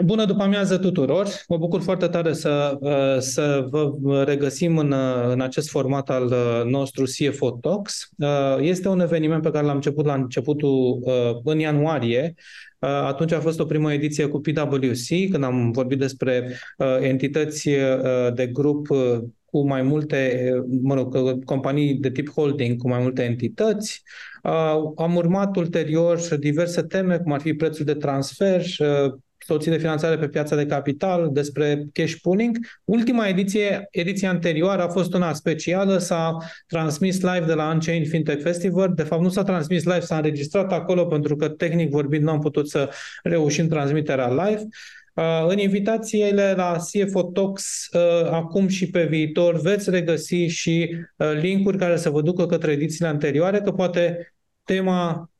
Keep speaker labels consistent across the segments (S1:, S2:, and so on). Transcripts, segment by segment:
S1: Bună după amiază tuturor! Mă bucur foarte tare să, uh, să vă regăsim în, uh, în acest format al uh, nostru CFO Talks. Este un eveniment pe care l-am început la începutul, în ianuarie. Atunci a fost o primă ediție cu PwC, când am vorbit despre entități de grup cu mai multe, mă rog, companii de tip holding cu mai multe entități. Am urmat ulterior diverse teme, cum ar fi prețul de transfer, soluții de finanțare pe piața de capital, despre cash pooling. Ultima ediție, ediția anterioară, a fost una specială, s-a transmis live de la Unchained Fintech Festival. De fapt, nu s-a transmis live, s-a înregistrat acolo pentru că, tehnic vorbind, nu am putut să reușim transmiterea live. Uh, în invitațiile la CFO Talks, uh, acum și pe viitor, veți regăsi și uh, linkuri care să vă ducă către edițiile anterioare, că poate tema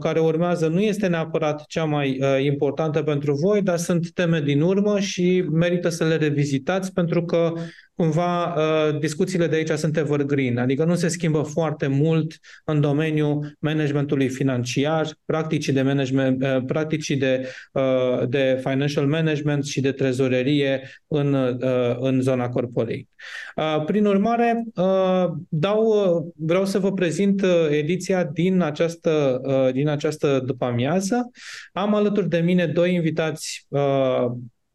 S1: care urmează nu este neapărat cea mai importantă pentru voi, dar sunt teme din urmă și merită să le revizitați pentru că cumva uh, discuțiile de aici sunt evergreen, adică nu se schimbă foarte mult în domeniul managementului financiar, practicii de management, uh, practicii de, uh, de financial management și de trezorerie în, în zona corporate. Prin urmare, dau, vreau să vă prezint ediția din această, din această după amiază. Am alături de mine doi invitați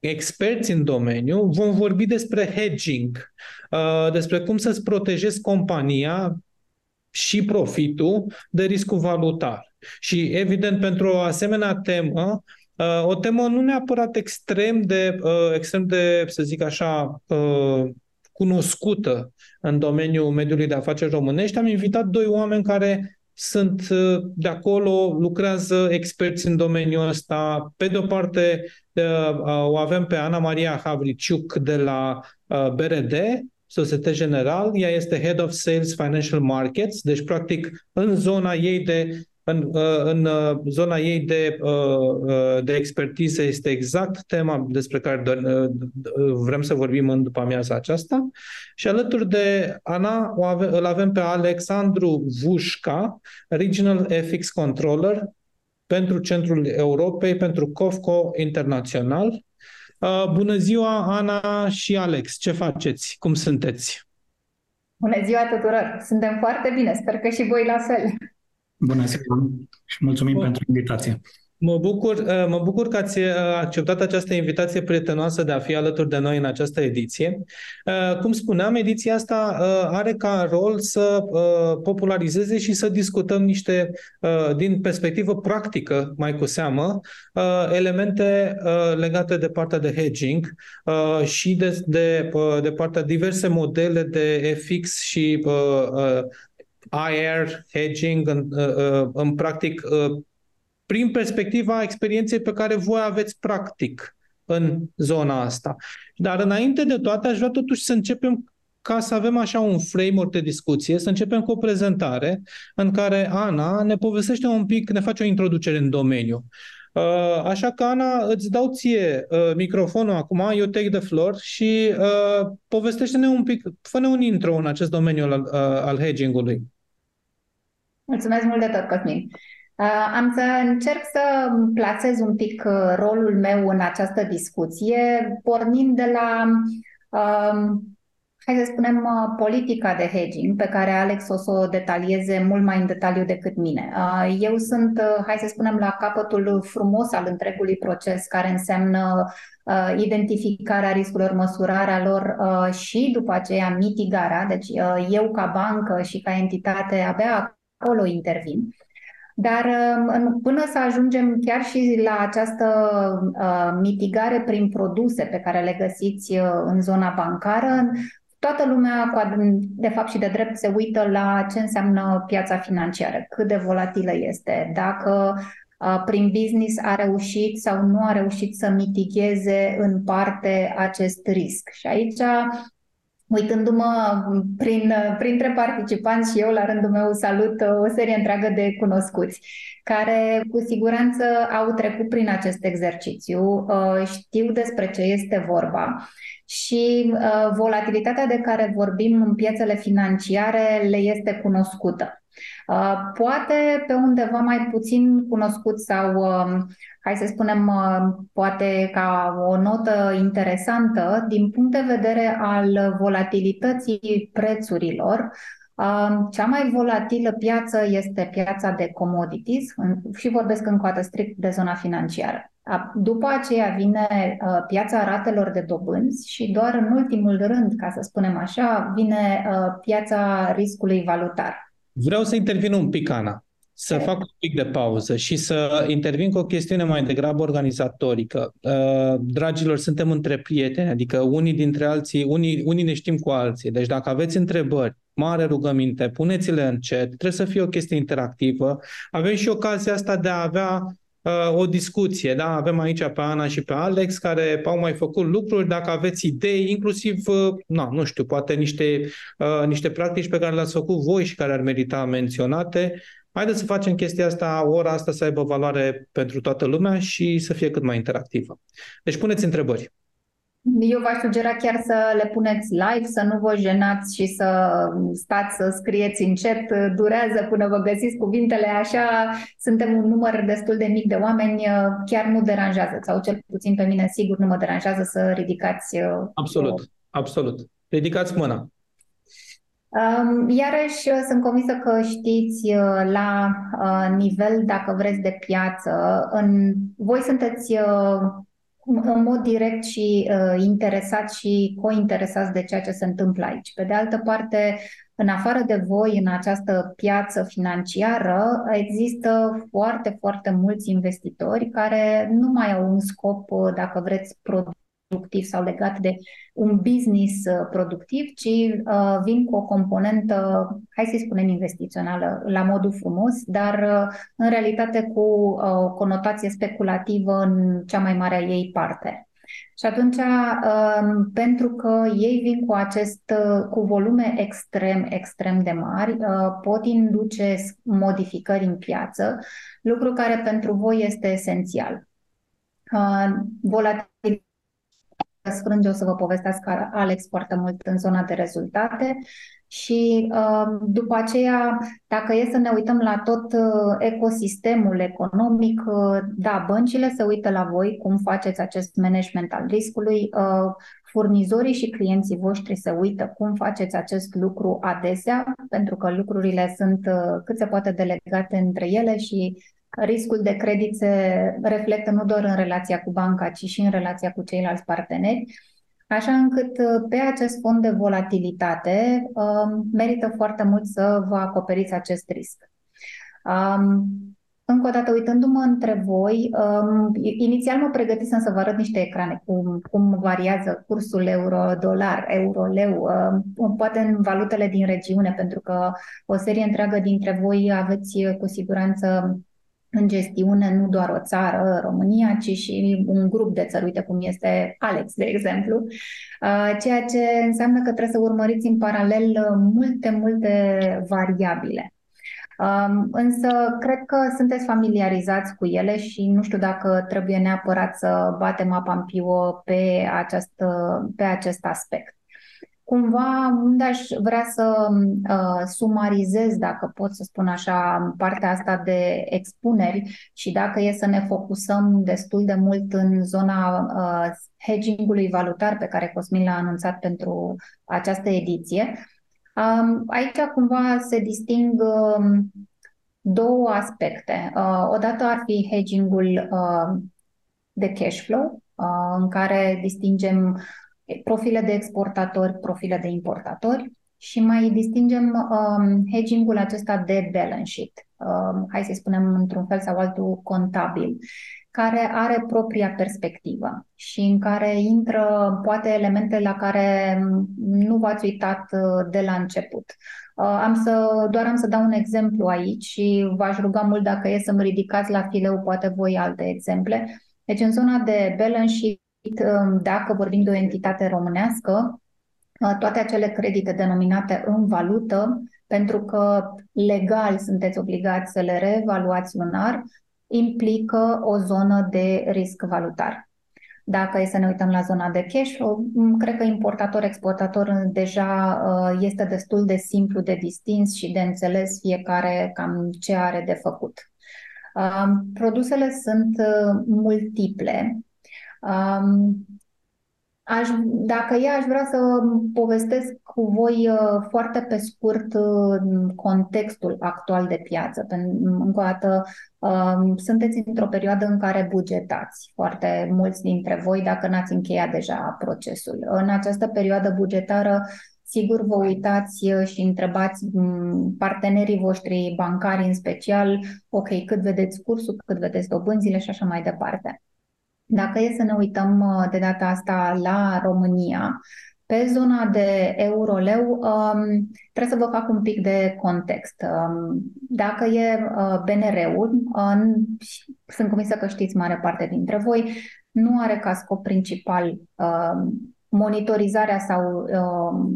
S1: experți în domeniu, vom vorbi despre hedging, uh, despre cum să-ți protejezi compania și profitul de riscul valutar. Și, evident, pentru o asemenea temă, uh, o temă nu neapărat extrem de, uh, extrem de să zic așa, cunoscută în domeniul mediului de afaceri românești, am invitat doi oameni care sunt de acolo, lucrează experți în domeniul ăsta. Pe de o parte, o avem pe Ana Maria Havriciuc de la BRD, Societe General. Ea este Head of Sales Financial Markets, deci practic în zona ei de în, în zona ei de, de expertiză este exact tema despre care vrem să vorbim în după amiaza aceasta. Și alături de Ana o ave, îl avem pe Alexandru Vușca, Regional FX Controller pentru Centrul Europei, pentru COFCO Internațional. Uh, bună ziua, Ana și Alex. Ce faceți? Cum sunteți?
S2: Bună ziua tuturor! Suntem foarte bine, sper că și voi la fel.
S3: Bună ziua și mulțumim Bun. pentru invitație.
S1: Mă bucur, uh, mă bucur că ați uh, acceptat această invitație prietenoasă de a fi alături de noi în această ediție. Uh, cum spuneam, ediția asta are ca rol să popularizeze și să discutăm niște, din perspectivă practică, mai cu seamă, elemente legate de partea de hedging și de, de, de partea diverse modele de FX și IR hedging, în, în practic prin perspectiva experienței pe care voi aveți practic în zona asta. Dar înainte de toate, aș vrea totuși să începem ca să avem așa un framework de discuție, să începem cu o prezentare în care Ana ne povestește un pic, ne face o introducere în domeniu. Uh, așa că, Ana, îți dau ție uh, microfonul acum, eu take the floor și uh, povestește-ne un pic, fă-ne un intro în acest domeniu al, al hedging-ului.
S2: Mulțumesc mult de tot, Cosmin. Uh, am să încerc să placez un pic uh, rolul meu în această discuție, pornind de la, um, hai să spunem, uh, politica de hedging, pe care Alex o să o detalieze mult mai în detaliu decât mine. Eu sunt, hai să spunem, la capătul frumos al întregului proces, care înseamnă identificarea riscurilor, măsurarea lor și după aceea mitigarea. Deci eu ca bancă și ca entitate abia acolo intervin. Dar um, până să ajungem chiar și la această uh, mitigare prin produse pe care le găsiți uh, în zona bancară, toată lumea, de fapt și de drept, se uită la ce înseamnă piața financiară, cât de volatilă este, dacă uh, prin business a reușit sau nu a reușit să mitigheze în parte acest risc. Și aici uitându-mă prin, printre participanți și eu la rândul meu salut o serie întreagă de cunoscuți care cu siguranță au trecut prin acest exercițiu, uh, știu despre ce este vorba și uh, volatilitatea de care vorbim în piețele financiare le este cunoscută. Uh, poate pe undeva mai puțin cunoscut sau, um, hai să spunem, uh, poate ca o notă interesantă din punct de vedere al volatilității prețurilor, um, cea mai volatilă piață este piața de commodities și vorbesc încă o dată strict de zona financiară. După aceea vine uh, piața ratelor de dobânzi și doar în ultimul rând, ca să spunem așa, vine uh, piața riscului valutar.
S1: Vreau să intervin un pic, Ana, să fac un pic de pauză și să intervin cu o chestiune mai degrabă organizatorică. Uh, dragilor, suntem între prieteni, adică unii dintre alții, unii, unii ne știm cu alții. Deci dacă aveți întrebări, mare rugăminte, puneți-le în chat, trebuie să fie o chestie interactivă. Avem și ocazia asta de a avea uh, o discuție. Da? Avem aici pe Ana și pe Alex care au mai făcut lucruri. Dacă aveți idei, inclusiv, uh, na, nu știu, poate niște, uh, niște practici pe care le-ați făcut voi și care ar merita menționate, haideți să facem chestia asta, ora asta să aibă valoare pentru toată lumea și să fie cât mai interactivă. Deci puneți întrebări.
S2: Eu v-aș sugera chiar să le puneți like, să nu vă jenați și să stați să scrieți în chat. Durează până vă găsiți cuvintele așa. Suntem un număr destul de mic de oameni. Chiar nu deranjează, sau cel puțin pe mine sigur nu mă deranjează să ridicați.
S1: Uh, absolut, o... absolut. Ridicați mâna.
S2: Um, iarăși sunt convinsă că știți uh, la uh, nivel, dacă vreți, de piață, în, voi sunteți în mod direct și uh, interesat și cointeresați de ceea ce se întâmplă aici. Pe de altă parte, în afară de voi, în această piață financiară, există foarte, foarte mulți investitori care nu mai au un scop, uh, dacă vreți, productiv sau legat de un business uh, productiv, ci uh, vin cu o componentă, hai să-i spunem, investițională, la modul frumos, dar uh, în realitate cu uh, o conotație speculativă în cea mai mare a ei parte. Și atunci, um, pentru că ei vin cu acest, uh, cu volume extrem, extrem de mari, pot induce modificări în piață, lucru care pentru voi este esențial. Volatilitatea Sfrânge o să vă povestească Alex foarte mult în zona de rezultate și uh, după aceea, dacă e să ne uităm la tot uh, ecosistemul economic, uh, da, băncile se uită la voi cum faceți acest management al riscului, furnizorii și clienții voștri se uită cum faceți acest lucru adesea, pentru că lucrurile sunt cât se poate delegate între ele și riscul de credit se reflectă nu doar în relația cu banca, ci și în relația cu ceilalți parteneri, așa încât uh, pe acest fond de volatilitate um, merită foarte mult să vă acoperiți acest risc. Um, încă o dată, uitându-mă între voi, um, inițial mă pregătisem să vă arăt niște ecrane, cum, cum variază cursul euro-dolar, euro-leu, um, poate în valutele din regiune, pentru că o serie întreagă dintre voi aveți uh, cu siguranță în gestiune nu doar o țară, România, ci și un grup de țări, uite cum este Alex, de exemplu, uh, ceea ce înseamnă că trebuie să urmăriți în paralel uh, multe, multe variabile. Um, însă cred că sunteți familiarizați cu ele și nu știu dacă trebuie neapărat să batem apa în piuă pe, această, pe acest aspect. Cumva, unde aș vrea să uh, sumarizez, dacă pot să spun așa, partea asta de expuneri și dacă e să ne focusăm destul de mult în zona uh, hedging-ului valutar pe care Cosmin l-a anunțat pentru această ediție, um, aici cumva se disting uh, două aspecte. Uh, odată ar fi hedging-ul uh, de cash flow, uh, în care distingem profile de exportatori, profile de importatori și mai distingem um, hedging-ul acesta de balance sheet, um, hai să spunem într-un fel sau altul contabil, care are propria perspectivă și în care intră poate elemente la care nu v-ați uitat uh, de la început. Uh, am să, doar am să dau un exemplu aici și v-aș ruga mult dacă e să-mi ridicați la fileu poate voi alte exemple. Deci în zona de balance sheet Um, dacă vorbim de o entitate românească, uh, toate acele credite denominate în valută, pentru că legal sunteți obligați să le reevaluați lunar, implică o zonă de risc valutar. Dacă e să ne uităm la zona de cash, cred că importator-exportator deja este destul de simplu de distins și de înțeles fiecare cam ce are de făcut. Produsele sunt multiple. Aș, dacă e, aș vrea să povestesc cu voi uh, foarte pe scurt uh, contextul actual de piață. Încă o dată, um, sunteți într-o perioadă în care bugetați foarte mulți dintre voi, dacă n-ați încheiat deja procesul. În această perioadă bugetară, sigur vă uitați uh, și întrebați mm, partenerii voștri bancari în special, ok, cât vedeți cursul, cât vedeți dobânzile și așa mai departe. Dacă e să ne uităm uh, de data asta la România, pe zona de euro-leu, um, trebuie să vă fac un pic de context. Um, dacă e uh, BNR-ul, uh, sunt convinsă că știți mare parte dintre voi, nu are ca scop principal uh, monitorizarea sau uh,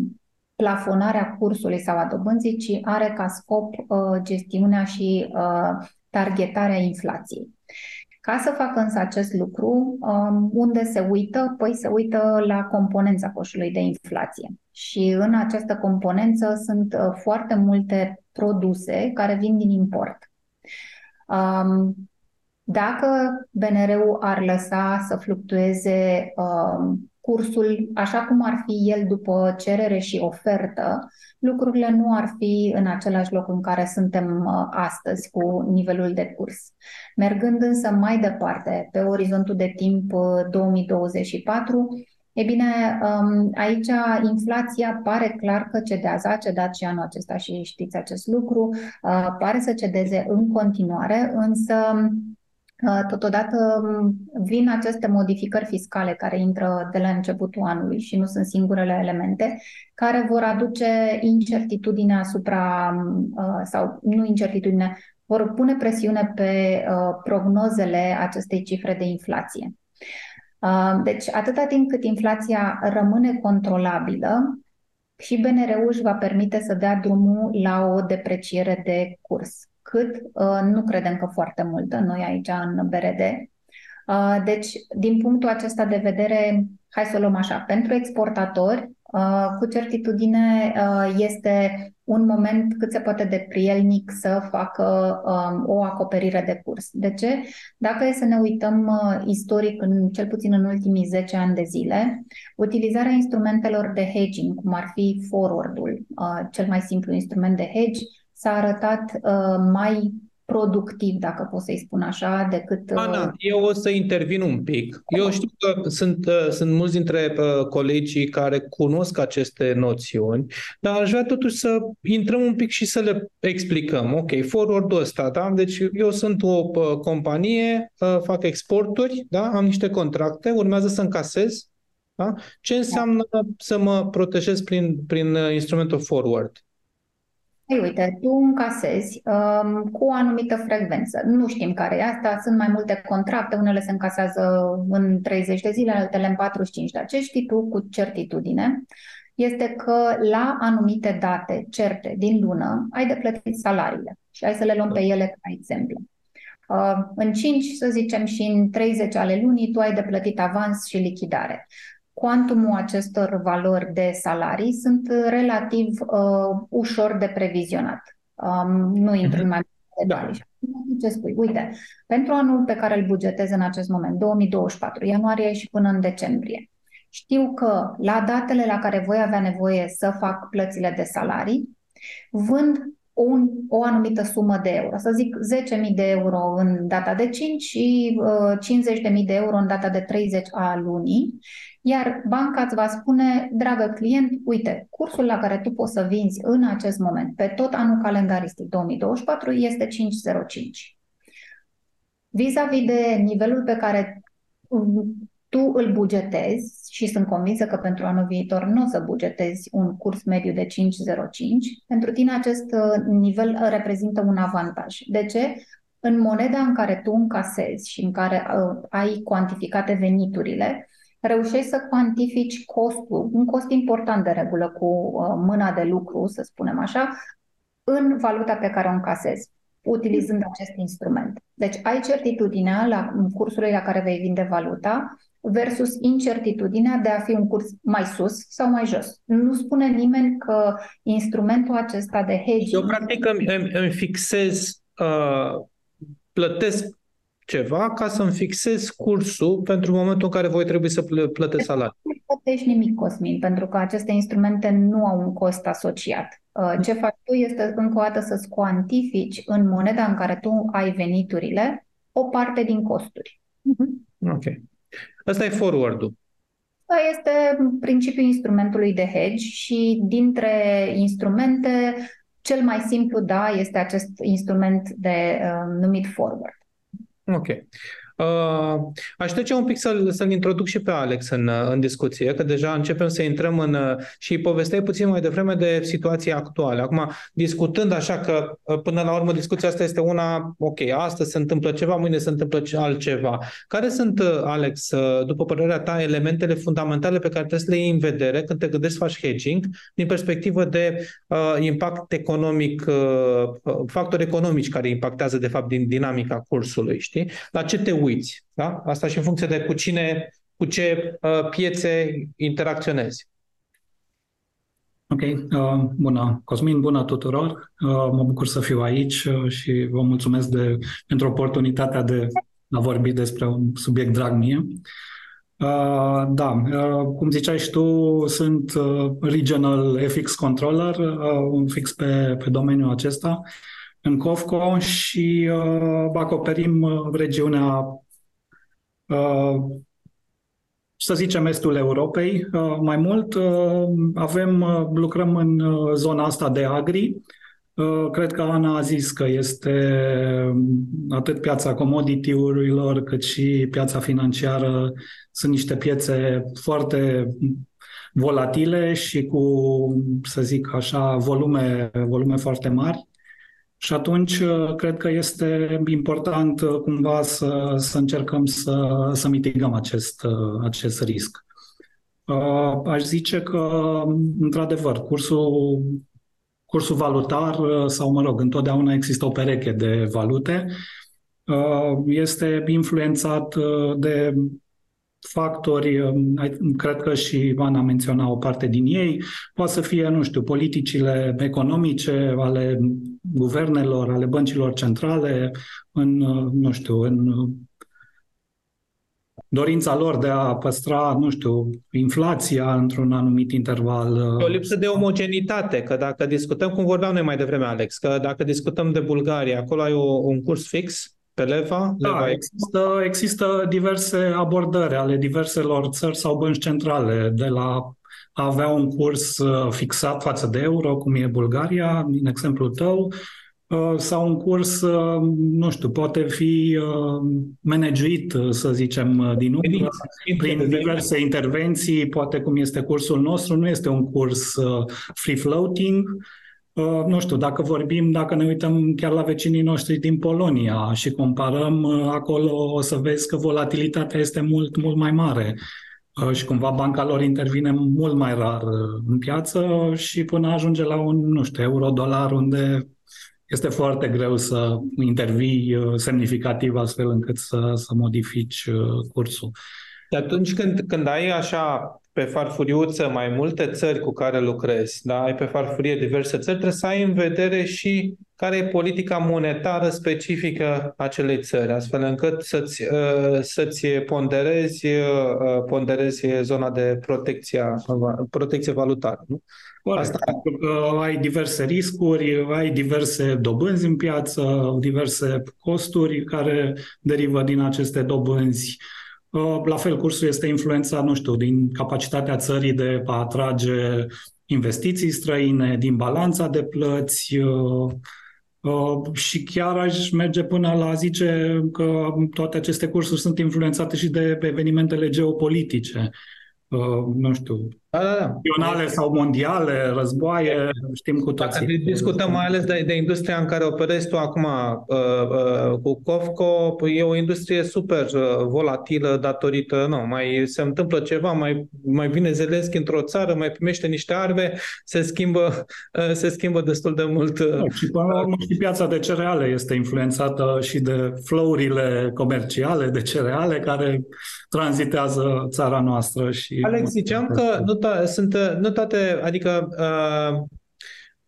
S2: plafonarea cursului sau a dobânzii, ci are ca scop uh, gestiunea și uh, targetarea inflației. Ca să facă însă acest lucru, um, unde se uită? Păi se uită la componența coșului de inflație. Și în această componență sunt uh, foarte multe produse care vin din import. Um, dacă BNR-ul ar lăsa să fluctueze um, cursul așa cum ar fi el după cerere și ofertă, lucrurile nu ar fi în același loc în care suntem uh, astăzi cu nivelul de curs. Mergând însă mai departe, pe orizontul de timp 2024, uh, E bine, um, aici inflația pare clar că cedează, a cedat și anul acesta și știți acest lucru, uh, pare să cedeze în continuare, însă Totodată vin aceste modificări fiscale care intră de la începutul anului și nu sunt singurele elemente, care vor aduce incertitudine asupra, sau nu incertitudine, vor pune presiune pe prognozele acestei cifre de inflație. Deci, atâta timp cât inflația rămâne controlabilă, și BNR-ul își va permite să dea drumul la o depreciere de curs cât uh, nu credem că foarte multă noi aici în BRD. Uh, deci, din punctul acesta de vedere, hai să o luăm așa, pentru exportatori, uh, cu certitudine este un moment cât se poate de prielnic să facă um, o acoperire de curs. De ce? Dacă e să ne uităm istoric, în, cel puțin în ultimii 10 ani de zile, utilizarea instrumentelor de hedging, cum ar fi forward-ul, cel mai simplu instrument de hedge, s-a arătat uh, mai productiv, dacă pot să-i spun așa, decât...
S1: Uh... Ana, eu o să intervin un pic. Eu știu că sunt, uh, sunt mulți dintre uh, colegii care cunosc aceste noțiuni, dar aș vrea totuși să intrăm un pic și să le explicăm. Ok, forward-ul ăsta, da? Deci eu sunt o uh, companie, uh, fac exporturi, da? Am niște contracte, urmează să încasez, da? Ce înseamnă da. să mă protejez prin, prin uh, instrumentul forward?
S2: Ei, uite, tu încasezi um, cu o anumită frecvență. Nu știm care e asta, sunt mai multe contracte, unele se încasează în 30 de zile, altele în 45, dar ce știi tu cu certitudine este că la anumite date certe din lună ai de plătit salariile și hai să le luăm pe ele ca exemplu. Uh, în 5, să zicem, și în 30 ale lunii tu ai de plătit avans și lichidare cuantumul acestor valori de salarii sunt relativ uh, ușor de previzionat. Um, nu intru în mai multe da. detalii. Ce spui? Uite, pentru anul pe care îl bugetez în acest moment, 2024, ianuarie și până în decembrie, știu că la datele la care voi avea nevoie să fac plățile de salarii, vând un, o anumită sumă de euro. Să zic 10.000 de euro în data de 5 și uh, 50.000 de euro în data de 30 a lunii iar banca îți va spune, dragă client, uite, cursul la care tu poți să vinzi în acest moment, pe tot anul calendaristic 2024, este 505. Vis-a-vis de nivelul pe care tu îl bugetezi și sunt convinsă că pentru anul viitor nu o să bugetezi un curs mediu de 505, pentru tine acest uh, nivel reprezintă un avantaj. De ce? În moneda în care tu încasezi și în care uh, ai cuantificate veniturile, reușești să cuantifici costul, un cost important de regulă cu uh, mâna de lucru, să spunem așa, în valuta pe care o încasezi, utilizând acest instrument. Deci ai certitudinea la cursurile la care vei vinde valuta, versus incertitudinea de a fi un curs mai sus sau mai jos. Nu spune nimeni că instrumentul acesta de hedging...
S1: Eu practic îmi, îmi, îmi fixez, uh, plătesc ceva ca să-mi fixez cursul pentru momentul în care voi trebui să plătesc salariul.
S2: Nu plătești nimic, Cosmin, pentru că aceste instrumente nu au un cost asociat. Uh, ce faci tu este încă o dată să-ți cuantifici în moneda în care tu ai veniturile o parte din costuri.
S1: Mhm. Ok. Asta e forward-ul.
S2: Asta este principiul instrumentului de hedge și dintre instrumente, cel mai simplu, da, este acest instrument de uh, numit forward.
S1: Ok. Uh, aș trece un pic să-l, să-l introduc și pe Alex în, în discuție, că deja începem să intrăm în... și povesteai puțin mai devreme de situația actuală. Acum, discutând așa că până la urmă discuția asta este una, ok, astăzi se întâmplă ceva, mâine se întâmplă altceva. Care sunt, Alex, după părerea ta, elementele fundamentale pe care trebuie să le iei în vedere când te gândești să faci hedging din perspectivă de uh, impact economic, uh, factori economici care impactează, de fapt, din dinamica cursului, știi? La ce te uiți. Da? Asta și în funcție de cu cine, cu ce uh, piețe interacționezi.
S3: Ok, uh, bună. Cosmin, bună tuturor. Uh, mă bucur să fiu aici uh, și vă mulțumesc de, pentru oportunitatea de a vorbi despre un subiect drag mie. Uh, da, uh, cum ziceai și tu, sunt uh, Regional FX Controller, uh, fix pe, pe domeniul acesta în COFCO și uh, acoperim uh, regiunea uh, să zicem, estul Europei. Uh, mai mult, uh, avem, lucrăm în zona asta de agri. Cred că Ana a zis că este atât piața commodity-urilor cât și piața financiară sunt niște piețe foarte volatile și cu, să zic așa, volume, volume foarte mari. Și atunci uh, cred că este important uh, cumva să, să încercăm să, să mitigăm acest, uh, acest risc. Aș zice că, într-adevăr, cursul, cursul valutar, sau mă rog, întotdeauna există o pereche de valute, este influențat de factori, um, cred că și Ivana menționa o parte din ei, poate să fie, nu știu, politicile economice ale guvernelor, ale băncilor centrale, în, uh, nu știu, în uh, dorința lor de a păstra, nu știu, inflația într-un anumit interval.
S1: Uh, o lipsă de omogenitate, că dacă discutăm, cum vorbeam noi mai devreme, Alex, că dacă discutăm de Bulgaria, acolo ai o, un curs fix, pe LEVA?
S3: Da, LEVA există, există diverse abordări ale diverselor țări sau bănci centrale, de la a avea un curs uh, fixat față de euro, cum e Bulgaria, din exemplul tău, uh, sau un curs, uh, nu știu, poate fi managuit, să zicem, din umbră, prin diverse intervenții, poate cum este cursul nostru, nu este un curs free-floating, Uh, nu știu, dacă vorbim, dacă ne uităm chiar la vecinii noștri din Polonia și comparăm uh, acolo, o să vezi că volatilitatea este mult, mult mai mare uh, și cumva banca lor intervine mult mai rar în piață și până ajunge la un, nu știu, euro-dolar unde este foarte greu să intervii semnificativ astfel încât să, să modifici cursul.
S1: De atunci când, când ai așa pe farfuriuță mai multe țări cu care lucrezi, da? ai pe farfurie diverse țări, trebuie să ai în vedere și care e politica monetară specifică acelei țări, astfel încât să-ți, uh, să-ți ponderezi, uh, ponderezi zona de protecție, protecție valutară. Nu?
S3: Asta... Ai diverse riscuri, ai diverse dobânzi în piață, diverse costuri care derivă din aceste dobânzi. Uh, la fel, cursul este influențat, nu știu, din capacitatea țării de a atrage investiții străine, din balanța de plăți uh, uh, și chiar aș merge până la zice că toate aceste cursuri sunt influențate și de evenimentele geopolitice. Nu știu,
S1: Da, da, da.
S3: Naționale sau mondiale, războaie, știm cu toții.
S1: Dacă discutăm mai ales de, de industria în care operezi tu acum uh, uh, cu Cofco, e o industrie super uh, volatilă datorită, nu, mai se întâmplă ceva, mai, mai vine Zelenski într-o țară, mai primește niște arme, se schimbă, uh, se schimbă destul de mult. Uh,
S3: da, și până la urmă și piața de cereale este influențată și de flow-urile comerciale de cereale care tranzitează țara noastră. Și
S1: Alex, ziceam că nu to- sunt, nu toate, adică uh,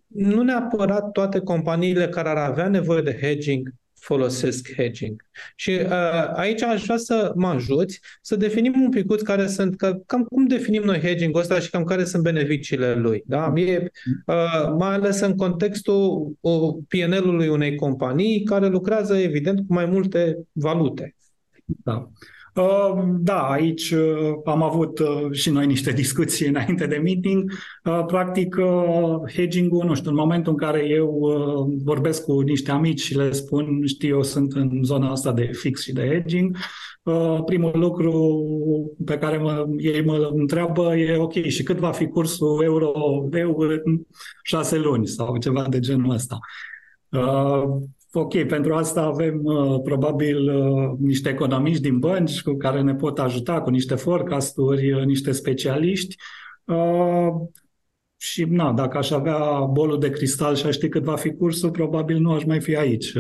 S1: nu neapărat toate companiile care ar avea nevoie de hedging folosesc hedging. Și uh, aici aș vrea să mă ajuți să definim un pic care sunt, că, cam cum definim noi hedging-ul ăsta și cam care sunt beneficiile lui. Da? E, uh, mai ales în contextul uh, PNL-ului unei companii care lucrează, evident, cu mai multe valute.
S3: Da. Uh, da, aici uh, am avut uh, și noi niște discuții înainte de meeting. Practic, hedging-ul, nu știu, în momentul în care eu vorbesc cu niște amici și le spun, știu, eu sunt în zona asta de fix și de hedging, primul lucru pe care mă, ei mă întreabă e, ok, și cât va fi cursul euro-leu în șase luni sau ceva de genul ăsta. Ok, pentru asta avem uh, probabil uh, niște economiști din bănci cu care ne pot ajuta cu niște forecasturi, uh, niște specialiști. Uh, și na, dacă aș avea bolul de cristal și aș ști cât va fi cursul, probabil nu aș mai fi aici.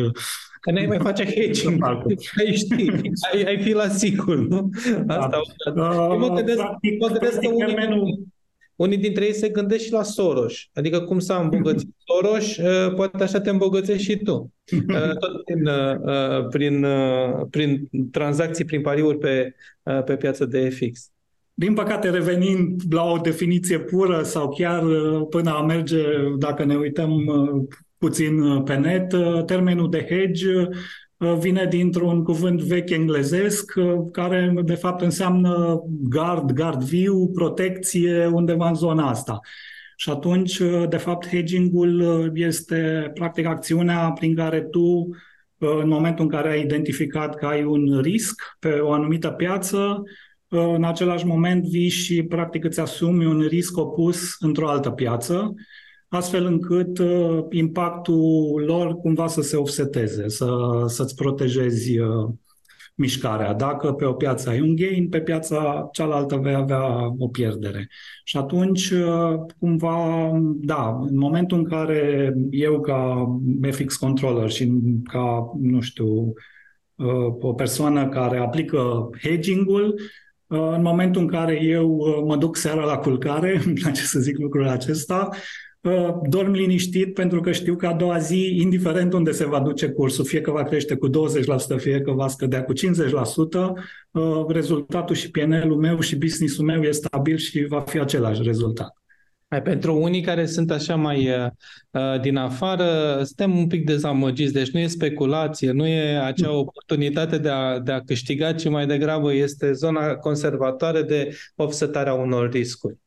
S1: Că n-ai mai face hedging. ai ști, ai, ai fi la sigur, nu? Asta da. uh, mă gândesc, practic, mă gândesc că unii, unii dintre ei se gândesc și la Soros. Adică cum s-a îmbogățit Soros, uh, poate așa te îmbogățești și tu. Uh, tot prin, uh, prin, prin tranzacții, prin pariuri pe, pe piață de FX.
S3: Din păcate, revenind la o definiție pură sau chiar până a merge, dacă ne uităm puțin pe net, termenul de hedge Uh, vine dintr-un cuvânt vechi englezesc uh, care de fapt înseamnă gard, gard viu, protecție undeva în zona asta. Și atunci, uh, de fapt, hedging-ul este practic acțiunea prin care tu, în momentul în care ai identificat că ai un risc pe o anumită piață, în același moment vii și practic îți asumi un risc opus într-o altă piață astfel încât uh, impactul lor cumva să se offseteze, să, să-ți protejezi uh, mișcarea. Dacă pe o piață ai un gain, pe piața cealaltă vei avea o pierdere. Și atunci, uh, cumva, da, în momentul în care eu ca FX controller și ca, nu știu, uh, o persoană care aplică hedging-ul, uh, în momentul în care eu mă duc seara la culcare, îmi place să zic lucrul acesta, dorm liniștit pentru că știu că a doua zi, indiferent unde se va duce cursul, fie că va crește cu 20%, fie că va scădea cu 50%, uh, rezultatul și PNL-ul meu și business-ul meu e stabil și va fi același rezultat.
S1: Hai, pentru unii care sunt așa mai uh, uh, din afară, suntem un pic dezamăgiți, deci nu e speculație, nu e acea oportunitate de a, de a câștiga, ci mai degrabă este zona conservatoare de offsetarea unor riscuri.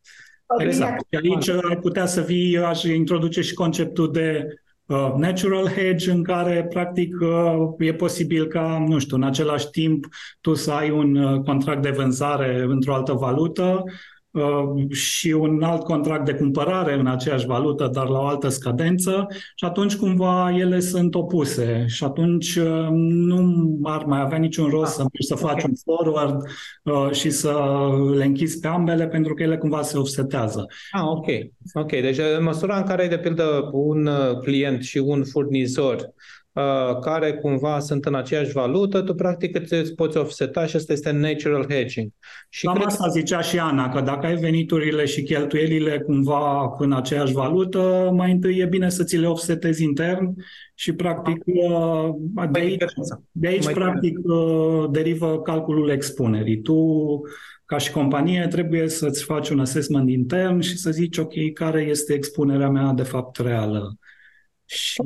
S3: Exact. Și aici ar putea să vii, aș introduce și conceptul de uh, natural hedge, în care, practic, uh, e posibil ca, nu știu, în același timp tu să ai un uh, contract de vânzare într-o altă valută, Uh, și un alt contract de cumpărare în aceeași valută, dar la o altă scadență și atunci cumva ele sunt opuse și atunci uh, nu ar mai avea niciun rost să să faci un forward uh, și să le închizi pe ambele pentru că ele cumva se offsetează.
S1: Ah, ok. Ok, deci în măsura în care ai de pildă un client și un furnizor Uh, care cumva sunt în aceeași valută, tu practic îți poți offseta și asta este natural hedging.
S3: Și Cam cred... asta zicea și Ana, că dacă ai veniturile și cheltuielile cumva în aceeași valută, mai întâi e bine să ți le offsetezi intern și practic uh, de aici, de aici practic uh, derivă calculul expunerii. Tu ca și companie trebuie să-ți faci un assessment intern și să zici ok, care este expunerea mea de fapt reală
S1: și,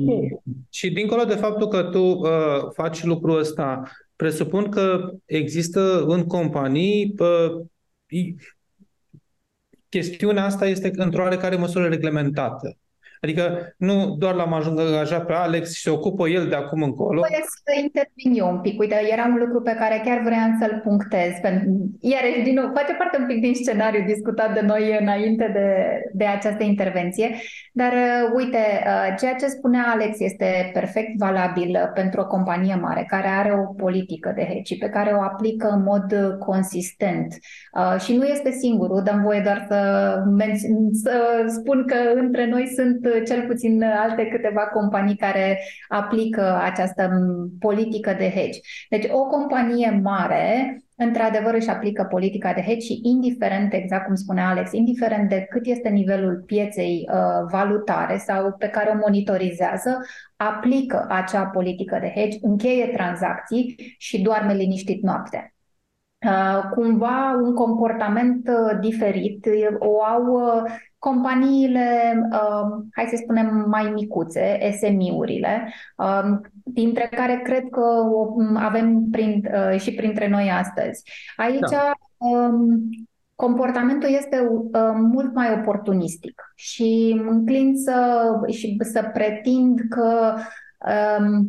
S1: și dincolo de faptul că tu uh, faci lucrul ăsta, presupun că există în companii uh, chestiunea asta este într-o oarecare măsură reglementată. Adică nu doar l-am angajat pe Alex și se ocupă el de acum încolo.
S2: Păi să intervin eu un pic. Uite, era un lucru pe care chiar vreau să-l punctez. Iarăși, din nou, face parte un pic din scenariu discutat de noi înainte de, de această intervenție. Dar, uh, uite, uh, ceea ce spunea Alex este perfect valabil pentru o companie mare care are o politică de hedge pe care o aplică în mod consistent. Uh, și nu este singurul, dăm voie doar să, să spun că între noi sunt cel puțin alte câteva companii care aplică această politică de hedge. Deci o companie mare într-adevăr își aplică politica de hedge și indiferent, exact cum spunea Alex, indiferent de cât este nivelul pieței uh, valutare sau pe care o monitorizează, aplică acea politică de hedge, încheie tranzacții și doarme liniștit noaptea. Uh, cumva un comportament uh, diferit o au uh, companiile, hai să spunem, mai micuțe, SMI-urile, um, dintre care cred că o avem prin, și printre noi astăzi. Aici da. Um, comportamentul este mult mai oportunistic și înclin să, și să pretind că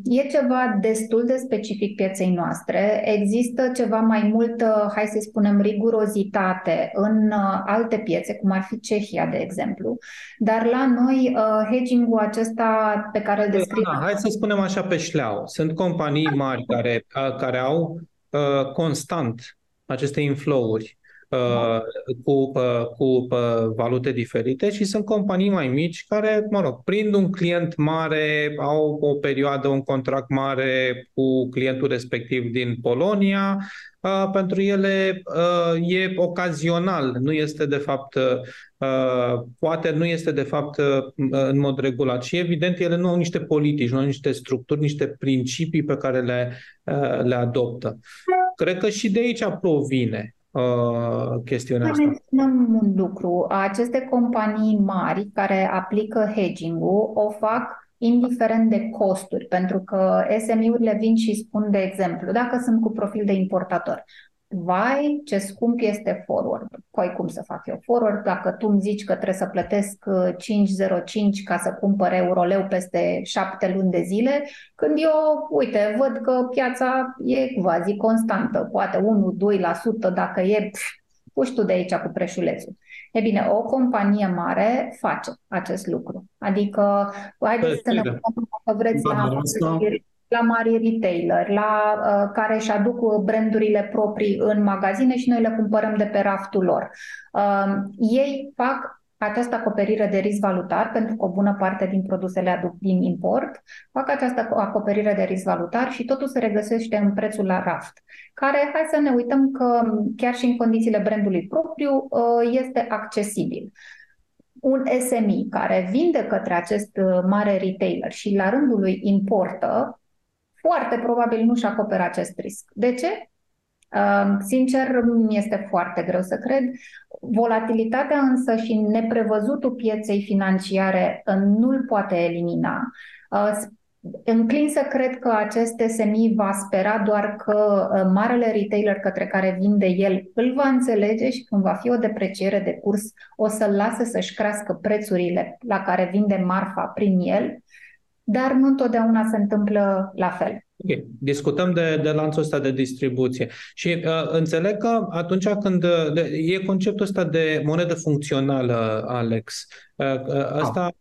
S2: E ceva destul de specific pieței noastre. Există ceva mai multă, hai să spunem, rigurozitate în uh, alte piețe, cum ar fi Cehia, de exemplu. Dar la noi, uh, hedging-ul acesta pe care îl descriu...
S1: Da, hai să spunem așa pe șleau. Sunt companii mari care, care au uh, constant aceste inflow-uri Uh, cu, uh, cu uh, valute diferite și sunt companii mai mici care, mă rog, prind un client mare, au o perioadă, un contract mare cu clientul respectiv din Polonia, pentru ele e ocazional, nu este de fapt, poate nu este de fapt în mod regulat și evident ele nu au niște politici, nu au niște structuri, niște principii pe care le, le adoptă. Cred că și de aici provine uh, chestiunea asta.
S2: Menționăm un lucru. Aceste companii mari care aplică hedging-ul o fac indiferent de costuri, pentru că SMI-urile vin și spun, de exemplu, dacă sunt cu profil de importator, vai, ce scump este forward. Păi cum să fac eu forward dacă tu îmi zici că trebuie să plătesc 505 uh, ca să cumpăr euroleu peste șapte luni de zile, când eu, uite, văd că piața e quasi constantă, poate 1-2% dacă e, puși tu de aici cu preșulețul. E bine, o companie mare face acest lucru. Adică, haideți să ne uităm dacă vreți la la mari retailer, la uh, care își aduc uh, brandurile proprii în magazine și noi le cumpărăm de pe raftul lor. Uh, ei fac această acoperire de risc valutar, pentru că o bună parte din produsele aduc din import, fac această acoperire de risc valutar și totul se regăsește în prețul la raft, care, hai să ne uităm că chiar și în condițiile brandului propriu, uh, este accesibil un SMI care vinde către acest uh, mare retailer și la rândul lui importă, foarte probabil nu-și acoperă acest risc. De ce? Sincer, mi este foarte greu să cred. Volatilitatea însă și neprevăzutul pieței financiare uh, nu-l poate elimina. Uh, înclin să cred că acest SMI va spera doar că uh, marele retailer către care vinde el îl va înțelege și când va fi o depreciere de curs o să-l lase să-și crească prețurile la care vinde marfa prin el dar nu întotdeauna se întâmplă la fel.
S1: Okay. Discutăm de, de lanțul ăsta de distribuție și uh, înțeleg că atunci când uh, de, e conceptul ăsta de monedă funcțională, Alex, uh, uh, ăsta ah.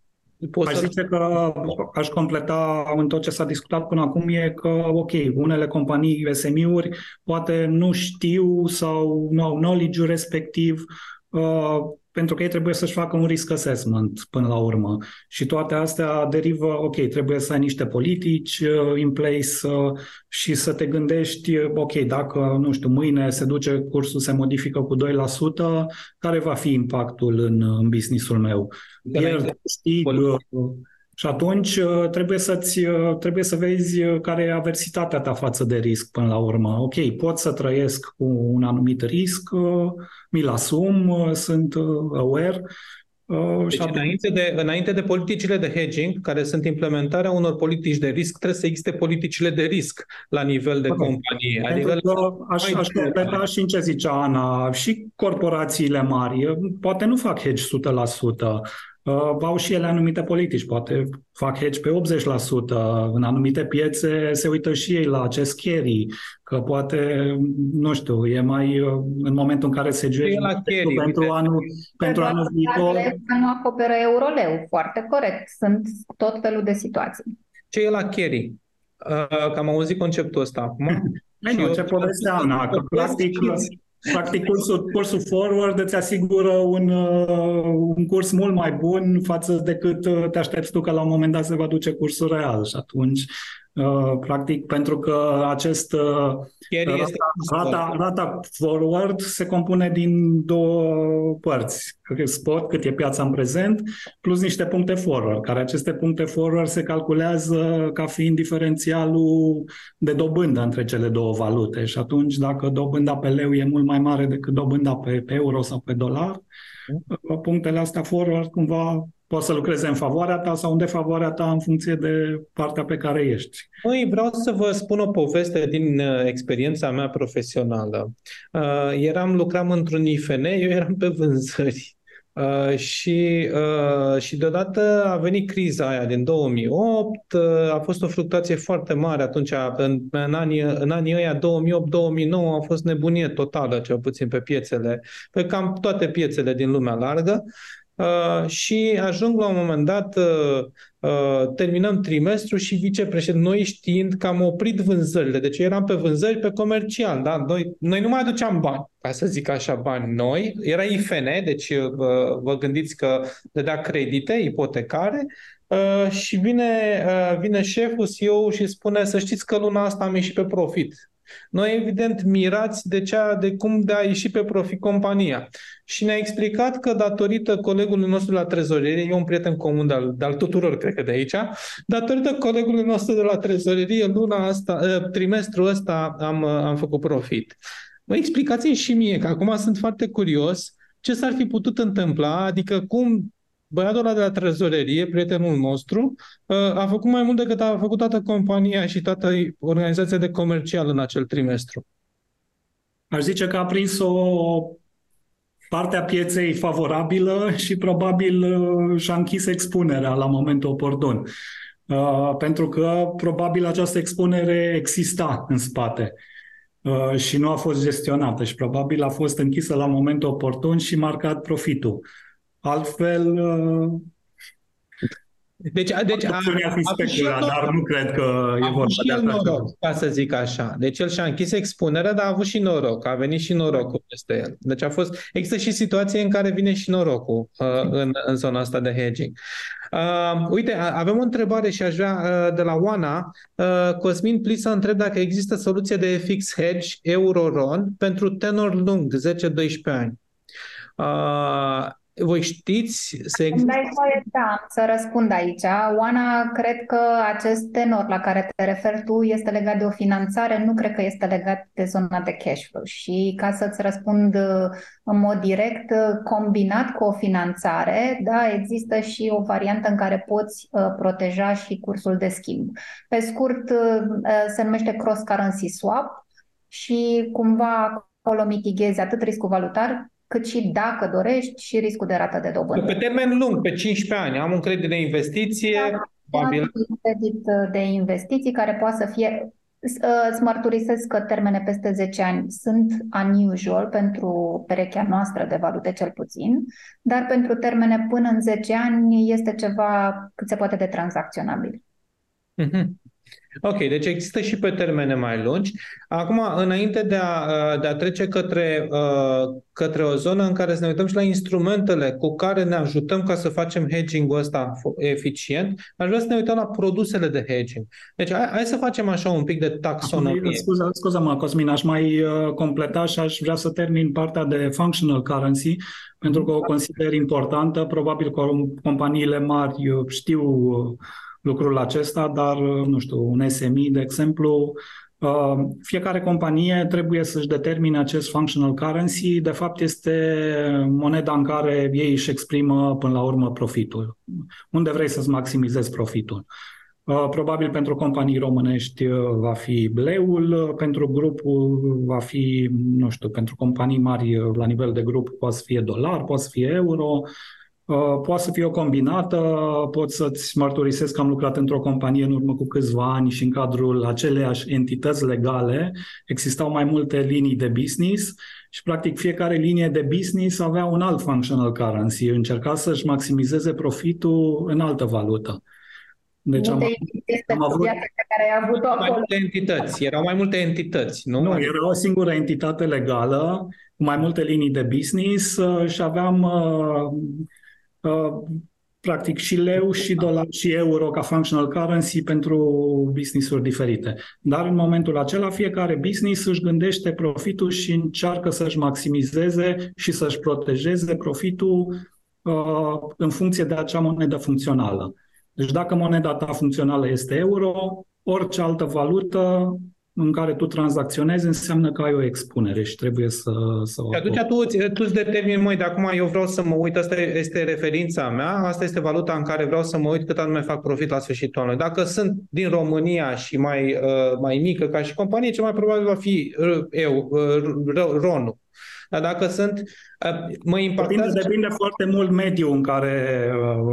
S3: Aș să... zice că aș completa în tot ce s-a discutat până acum e că, ok, unele companii SMI-uri poate nu știu sau nu au knowledge respectiv, uh, pentru că ei trebuie să-și facă un risk assessment până la urmă. Și toate astea derivă, ok, trebuie să ai niște politici uh, in place uh, și să te gândești, uh, ok, dacă, nu știu, mâine se duce cursul, se modifică cu 2%, care va fi impactul în, în businessul meu? Pierd, câștig, și atunci uh, trebuie, să-ți, uh, trebuie să vezi uh, care e aversitatea ta față de risc până la urmă. Ok, pot să trăiesc cu un anumit risc, mi-l asum, sunt aware.
S1: Deci atunci... înainte, de, înainte de politicile de hedging, care sunt implementarea unor politici de risc, trebuie să existe politicile de risc la nivel de okay. companie.
S3: La nivel... Aș, aș completa și în ce zicea Ana, și corporațiile mari, poate nu fac hedge 100%, uh, au și ele anumite politici. Poate fac hedge pe 80%, în anumite piețe se uită și ei la acest carry, că poate, nu știu, e mai uh, în momentul în care se
S1: juie la carry,
S3: pentru uite. anul, pentru anul viitor.
S2: Nu acoperă euroleu, foarte corect. Sunt tot felul de situații.
S1: Ce e la carry? Uh, că am auzit conceptul ăsta acum.
S3: nu, ce povestea Ana, că practic Practic, cursul, cursul forward îți asigură un, uh, un curs mult mai bun față decât uh, te aștepți tu că la un moment dat se va duce cursul real și atunci Uh, practic, pentru că acest uh, rata, rata, rata forward se compune din două părți. Spot, cât e piața în prezent, plus niște puncte forward, care aceste puncte forward se calculează ca fiind diferențialul de dobândă între cele două valute. Și atunci, dacă dobânda pe leu e mult mai mare decât dobânda pe, pe euro sau pe dolar, mm. punctele astea forward cumva poți să lucreze în favoarea ta sau în defavoarea ta în funcție de partea pe care ești.
S1: Măi, vreau să vă spun o poveste din uh, experiența mea profesională. Uh, eram, lucram într-un IFN, eu eram pe vânzări. Uh, și, uh, și deodată a venit criza aia din 2008, uh, a fost o fluctuație foarte mare atunci, în, în, anii, în anii ăia 2008-2009 a fost nebunie totală, cel puțin pe piețele, pe cam toate piețele din lumea largă Uh, și ajung la un moment dat, uh, uh, terminăm trimestru și vicepreședinte, noi știind că am oprit vânzările, deci eram pe vânzări pe comercial, da? noi, noi nu mai aduceam bani, ca să zic așa, bani noi, era IFN, deci vă, vă gândiți că dădea credite ipotecare, Uh, și vine, uh, vine șeful CEO și spune să știți că luna asta am ieșit pe profit. Noi, evident, mirați de, cea, de cum de a ieși pe profit compania. Și ne-a explicat că datorită colegului nostru la trezorerie, e un prieten comun de-al, de-al tuturor, cred că de aici, datorită colegului nostru de la trezorerie, luna asta, ă, trimestrul ăsta am, am făcut profit. Mă explicați și mie, că acum sunt foarte curios ce s-ar fi putut întâmpla, adică cum băiatul ăla de la trezorerie, prietenul nostru, uh, a făcut mai mult decât a făcut toată compania și toată organizația de comercial în acel trimestru.
S3: Aș zice că a prins o partea pieței favorabilă și probabil uh, și-a închis expunerea la momentul oportun. Uh, pentru că probabil această expunere exista în spate și nu a fost gestionată și probabil a fost închisă la momentul oportun și marcat profitul. Altfel, uh,
S1: deci, deci a,
S3: a, fi specula, dar nu cred că e vorba de
S1: așa noroc, ca să zic așa. Deci el și-a închis expunerea, dar a avut și noroc. A venit și norocul peste el. Deci a fost... Există și situații în care vine și norocul uh, în, în zona asta de hedging. Uh, uite, avem o întrebare și aș vrea uh, de la Oana. Uh, Cosmin Plisa întreb dacă există soluție de FX hedge euro-ron pentru tenor lung, 10-12 ani. Uh, voi știți să
S2: există... Dai voie, da, să răspund aici. Oana, cred că acest tenor la care te referi tu este legat de o finanțare, nu cred că este legat de zona de cash flow. Și ca să-ți răspund uh, în mod direct, uh, combinat cu o finanțare, da, există și o variantă în care poți uh, proteja și cursul de schimb. Pe scurt, se numește cross-currency swap și cumva acolo mitigezi atât riscul valutar cât și dacă dorești și riscul de rată de dobândă.
S1: Pe termen lung, pe 15 ani, am un credit de investiție. Da,
S2: un credit de investiții care poate să fie Îți mărturisesc că termene peste 10 ani sunt unusual pentru perechea noastră de valute cel puțin, dar pentru termene până în 10 ani este ceva cât se poate de tranzacționabil.
S1: Mm-hmm. Ok, deci există și pe termene mai lungi. Acum, înainte de a, uh, de a trece către, uh, către o zonă în care să ne uităm și la instrumentele cu care ne ajutăm ca să facem hedging-ul ăsta eficient, aș vrea să ne uităm la produsele de hedging. Deci hai, hai să facem așa un pic de taxonomie.
S3: Scuza, scuza-mă, Cosmin, aș mai uh, completa și aș vrea să termin partea de functional currency, pentru că o consider importantă. Probabil că companiile mari știu lucrul acesta, dar, nu știu, un SMI, de exemplu, uh, fiecare companie trebuie să-și determine acest functional currency. De fapt, este moneda în care ei își exprimă până la urmă profitul. Unde vrei să-ți maximizezi profitul. Uh, probabil pentru companii românești uh, va fi bleul, pentru grupul va fi, nu știu, pentru companii mari la nivel de grup poate să fie dolar, poate să fie euro, Uh, poate să fie o combinată, pot să-ți mărturisesc că am lucrat într-o companie în urmă cu câțiva ani și în cadrul aceleiași entități legale existau mai multe linii de business și practic fiecare linie de business avea un alt functional currency, încerca să-și maximizeze profitul în altă valută.
S2: Deci am, am avut pe care ai avut
S1: mai multe entități, erau mai multe entități, nu?
S3: Nu, era o singură entitate legală cu mai multe linii de business uh, și aveam uh, Uh, practic și leu, și dolar, și euro ca functional currency pentru business-uri diferite. Dar în momentul acela fiecare business își gândește profitul și încearcă să-și maximizeze și să-și protejeze profitul uh, în funcție de acea monedă funcțională. Deci dacă moneda ta funcțională este euro, orice altă valută în care tu tranzacționezi înseamnă că ai o expunere și trebuie să, să o...
S1: Și atunci tu, tu îți determini, măi, de acum eu vreau să mă uit, asta este referința mea, asta este valuta în care vreau să mă uit cât anume fac profit la sfârșitul anului. Dacă sunt din România și mai, uh, mai mică ca și companie, ce mai probabil va fi uh, eu, uh, RON-ul. Dar dacă sunt, mă impactează...
S3: Depinde, depinde foarte mult mediul în care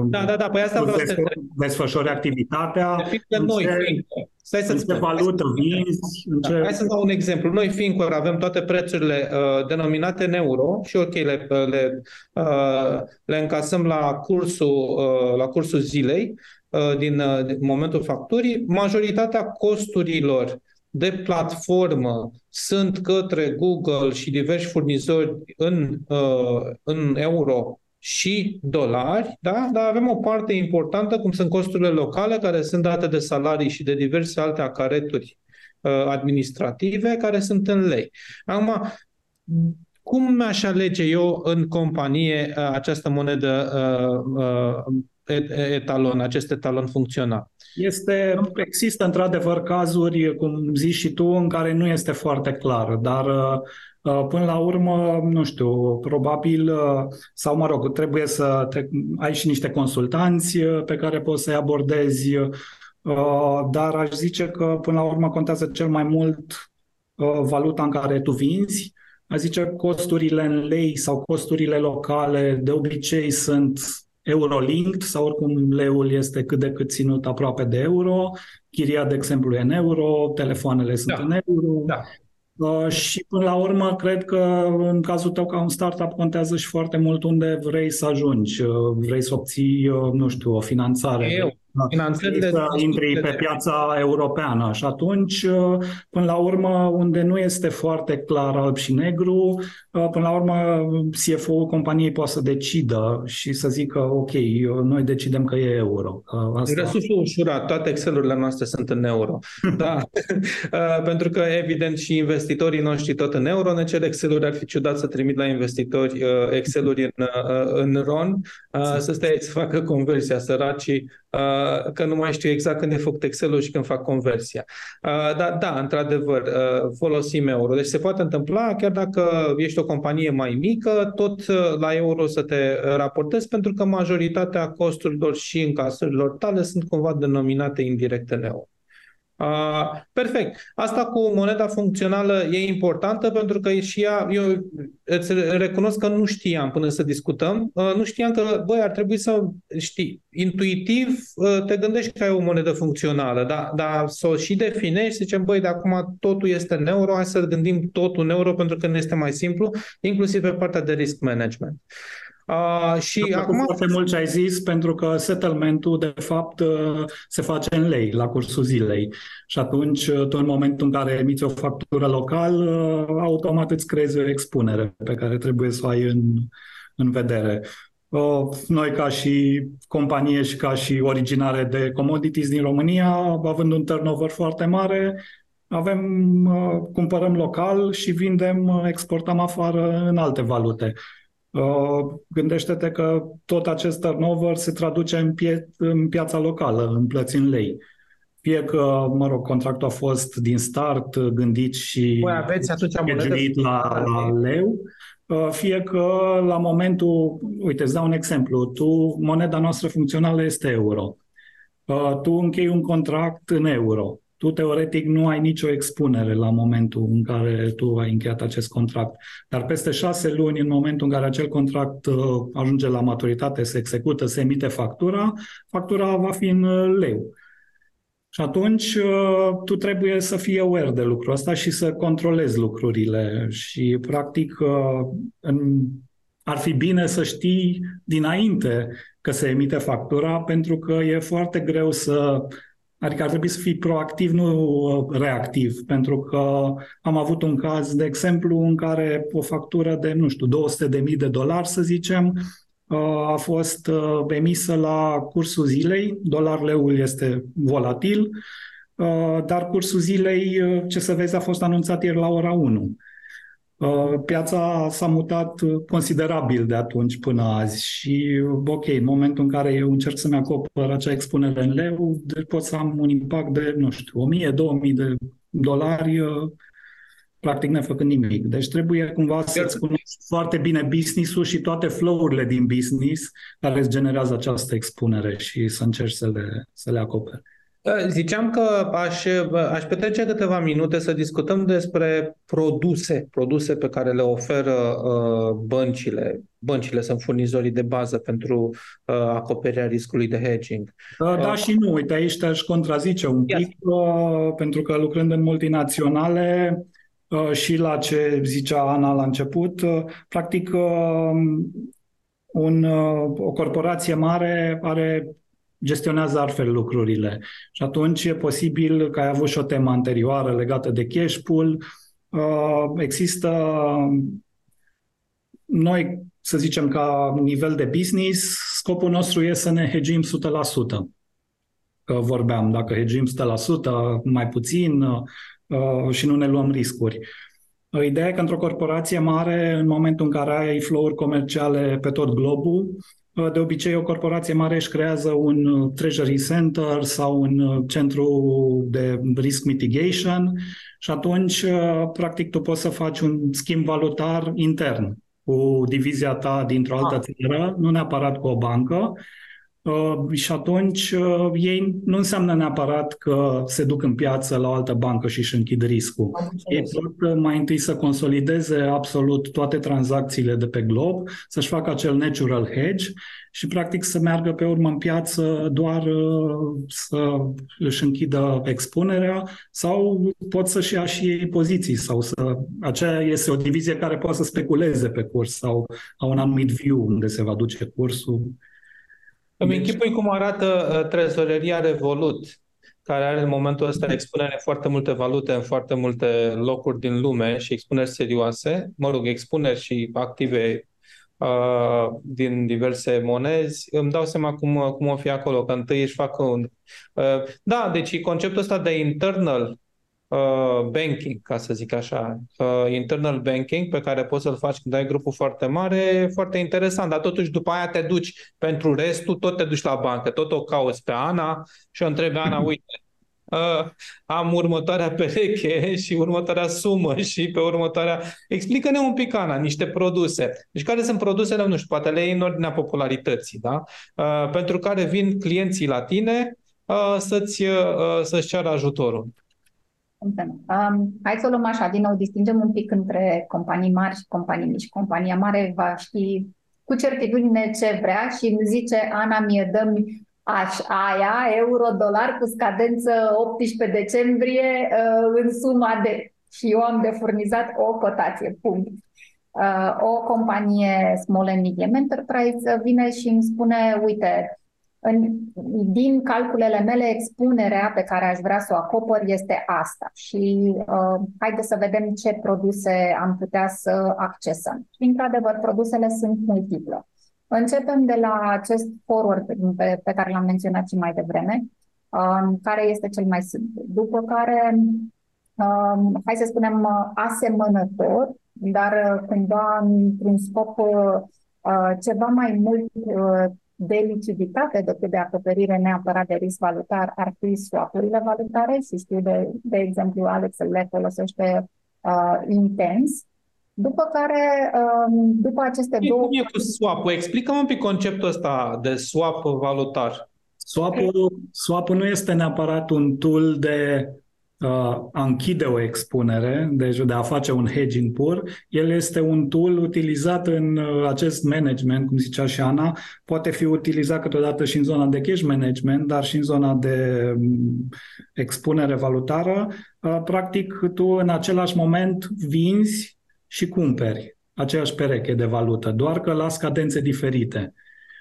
S1: da, da, da, păi asta vreau să...
S3: desfășori activitatea.
S1: Depinde noi,
S3: Stai să ce valută vinzi?
S1: Da, ce... Hai să dau un exemplu. Noi, Fincor, avem toate prețurile uh, denominate în euro și, ok, le, le, uh, le încasăm la cursul, uh, la cursul zilei uh, din, uh, din momentul facturii. Majoritatea costurilor de platformă sunt către Google și diversi furnizori în, uh, în euro și dolari, da? dar avem o parte importantă, cum sunt costurile locale, care sunt date de salarii și de diverse alte acareturi uh, administrative, care sunt în lei. Acum, cum mi-aș alege eu în companie uh, această monedă uh, etalon, acest etalon funcțional?
S3: Este, există într-adevăr cazuri, cum zici și tu, în care nu este foarte clar, dar Uh, până la urmă, nu știu, probabil, uh, sau mă rog, trebuie să te, ai și niște consultanți uh, pe care poți să-i abordezi, dar aș zice că până la urmă contează cel mai mult valuta în care tu vinzi. Aș zice costurile în lei sau costurile locale de obicei sunt Eurolinked sau oricum leul este cât de cât ținut aproape de euro, chiria, de exemplu, e în euro, telefoanele sunt da. în euro. Da. Uh, și până la urmă, cred că în cazul tău ca un startup contează și foarte mult unde vrei să ajungi. Uh, vrei să obții, uh, nu știu, o finanțare.
S1: Eu, finanțările
S3: să intri pe piața europeană. Și atunci, până la urmă, unde nu este foarte clar alb și negru, până la urmă, CFO-ul companiei poate să decidă și să zică, ok, noi decidem că e euro.
S1: Asta... Răsusul ușurat, toate Excel-urile noastre sunt în euro. da. Pentru că, evident, și investitorii noștri tot în euro ne cer Excel-uri, ar fi ciudat să trimit la investitori Excel-uri în, în RON, să stai să facă conversia săracii Uh, că nu mai știu exact când e făcut Excel-ul și când fac conversia. Uh, dar da, într-adevăr, uh, folosim euro. Deci se poate întâmpla, chiar dacă ești o companie mai mică, tot la euro să te raportezi, pentru că majoritatea costurilor și încasărilor tale sunt cumva denominate indirect în euro. Uh, perfect. Asta cu moneda funcțională e importantă pentru că și ea, eu îți recunosc că nu știam până să discutăm, uh, nu știam că, băi, ar trebui să știi, intuitiv uh, te gândești că ai o monedă funcțională, dar da, să o și definești, să zicem, băi, de acum totul este în euro, hai să gândim totul în euro pentru că ne este mai simplu, inclusiv pe partea de risk management.
S3: Uh, și Am acum... foarte mult ce ai zis, pentru că settlementul, de fapt, uh, se face în lei, la cursul zilei. Și atunci, uh, tu în momentul în care emiți o factură local, uh, automat îți creezi o expunere pe care trebuie să o ai în, în vedere. Noi, ca și companie și ca și originare de commodities din România, având un turnover foarte mare, avem, cumpărăm local și vindem, exportăm afară în alte valute. Uh, gândește-te că tot acest turnover se traduce în, pie- în piața locală, în plăți în lei. Fie că, mă rog, contractul a fost din start gândit și
S1: Voi aveți atunci
S3: la, la leu, uh, fie că la momentul, uite, îți dau un exemplu, tu, moneda noastră funcțională este euro. Uh, tu închei un contract în euro. Tu teoretic nu ai nicio expunere la momentul în care tu ai încheiat acest contract. Dar peste șase luni, în momentul în care acel contract uh, ajunge la maturitate, se execută, se emite factura, factura va fi în leu. Și atunci uh, tu trebuie să fii aware de lucrul ăsta și să controlezi lucrurile. Și, practic, uh, ar fi bine să știi dinainte că se emite factura, pentru că e foarte greu să Adică ar trebui să fii proactiv, nu uh, reactiv, pentru că am avut un caz, de exemplu, în care o factură de, nu știu, 200.000 de dolari, să zicem, uh, a fost uh, emisă la cursul zilei, dolar-leul este volatil, dar cursul zilei, ce să vezi, a fost anunțat ieri la ora 1. Uh, piața s-a mutat considerabil de atunci până azi și, ok, în momentul în care eu încerc să-mi acopăr acea expunere în leu, deci pot să am un impact de, nu știu, 1000-2000 de dolari uh, practic nefăcând nimic. Deci trebuie cumva să-ți cunoști foarte bine business-ul și toate flow-urile din business care îți generează această expunere și să încerci să le, să le acoperi.
S1: Ă, ziceam că aș, aș petrece câteva minute să discutăm despre produse, produse pe care le oferă uh, băncile. Băncile sunt furnizorii de bază pentru uh, acoperirea riscului de hedging.
S3: Da, da uh, și nu. Uite, aici te-aș contrazice un pic, uh, pentru că lucrând în multinaționale uh, și la ce zicea Ana la început, uh, practic uh, un, uh, o corporație mare are gestionează altfel lucrurile. Și atunci e posibil că ai avut și o temă anterioară legată de cash pool. Uh, există noi, să zicem, ca nivel de business, scopul nostru e să ne hedgim 100%. Că vorbeam, dacă hedgim 100%, mai puțin uh, și nu ne luăm riscuri. Ideea e că într-o corporație mare, în momentul în care ai flow-uri comerciale pe tot globul, de obicei, o corporație mare își creează un uh, treasury center sau un uh, centru de risk mitigation și atunci, uh, practic, tu poți să faci un schimb valutar intern cu divizia ta dintr-o altă ah. țară, nu neapărat cu o bancă, Uh, și atunci uh, ei nu înseamnă neapărat că se duc în piață la o altă bancă și își închid riscul. Ei pot uh, mai întâi să consolideze absolut toate tranzacțiile de pe glob, să-și facă acel natural hedge și practic să meargă pe urmă în piață doar să își închidă expunerea sau pot să-și ia și ei poziții sau să... Aceea este o divizie care poate să speculeze pe curs sau au un anumit view unde se va duce cursul.
S1: Îmi deci... închipui cum arată uh, trezoreria Revolut, care are în momentul ăsta expunere foarte multe valute în foarte multe locuri din lume și expuneri serioase, mă rog, expuneri și active uh, din diverse monezi, îmi dau seama cum, cum o fi acolo, că întâi își fac un... Uh, da, deci conceptul ăsta de internal Uh, banking, ca să zic așa, uh, internal banking, pe care poți să-l faci când ai grupul foarte mare, foarte interesant, dar totuși după aia te duci pentru restul, tot te duci la bancă, tot o cauți pe Ana și o întrebi Ana, uite, uh, am următoarea pereche și următoarea sumă și pe următoarea... Explică-ne un pic, Ana, niște produse. Deci care sunt produsele, nu știu, poate le în ordinea popularității, da? Uh, pentru care vin clienții la tine uh, să-ți, uh, să-ți ceară ajutorul.
S2: Um, hai să o luăm așa, din nou, distingem un pic între companii mari și companii mici. Compania mare va ști cu certitudine ce vrea și îmi zice, Ana, mie dăm aș, aia, euro, dolar, cu scadență 18 decembrie uh, în suma de... Și eu am de furnizat o cotație, punct. Uh, o companie small and medium enterprise vine și îmi spune, uite, în, din calculele mele, expunerea pe care aș vrea să o acopăr este asta și uh, haideți să vedem ce produse am putea să accesăm. Și, într-adevăr, produsele sunt multiple. Începem de la acest forward pe, pe care l-am menționat și mai devreme, uh, care este cel mai simplu. După care, uh, hai să spunem, asemănător, dar uh, cumva într-un scop uh, ceva mai mult uh, de lichiditate decât de acoperire neapărat de risc valutar ar fi swap-urile valutare și știu de, de exemplu Alex le folosește uh, intens. După care, um, după aceste
S1: e,
S2: două...
S1: Cum e cu swap-ul? Explică-mă un pic conceptul ăsta de swap valutar.
S3: Swap-ul, swap-ul nu este neapărat un tool de a închide o expunere, deci de a face un hedging pur, el este un tool utilizat în acest management, cum zicea și Ana, poate fi utilizat câteodată și în zona de cash management, dar și în zona de mm, expunere valutară. Practic, tu în același moment vinzi și cumperi aceeași pereche de valută, doar că la scadențe diferite.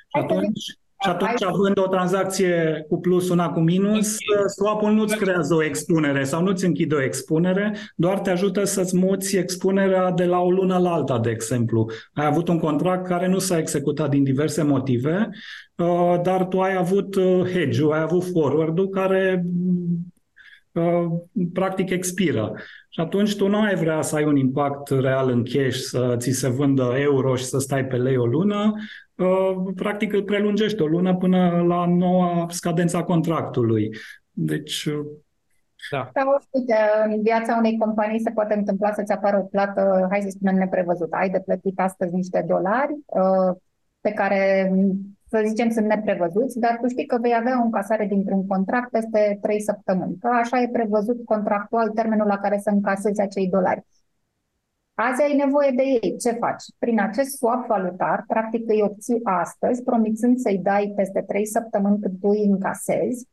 S3: Și atunci și atunci, având o tranzacție cu plus, una cu minus, swap-ul nu-ți creează o expunere sau nu-ți închide o expunere, doar te ajută să-ți muți expunerea de la o lună la alta, de exemplu. Ai avut un contract care nu s-a executat din diverse motive, uh, dar tu ai avut uh, hedge-ul, ai avut forward-ul care uh, practic expiră. Și atunci tu nu ai vrea să ai un impact real în cash, să ți se vândă euro și să stai pe lei o lună, Uh, practic îl prelungește o lună până la noua scadența contractului. Deci uh,
S2: da. Sau, uite, în viața unei companii se poate întâmpla să-ți apară o plată, hai să spunem, neprevăzută. Ai de plătit astăzi niște dolari uh, pe care, să zicem, sunt neprevăzuți, dar tu știi că vei avea o încasare dintr-un contract peste 3 săptămâni. Că așa e prevăzut contractual termenul la care să încasezi acei dolari. Azi ai nevoie de ei. Ce faci? Prin acest swap valutar, practic îi obții astăzi, promițând să-i dai peste 3 săptămâni cât tu îi încasezi,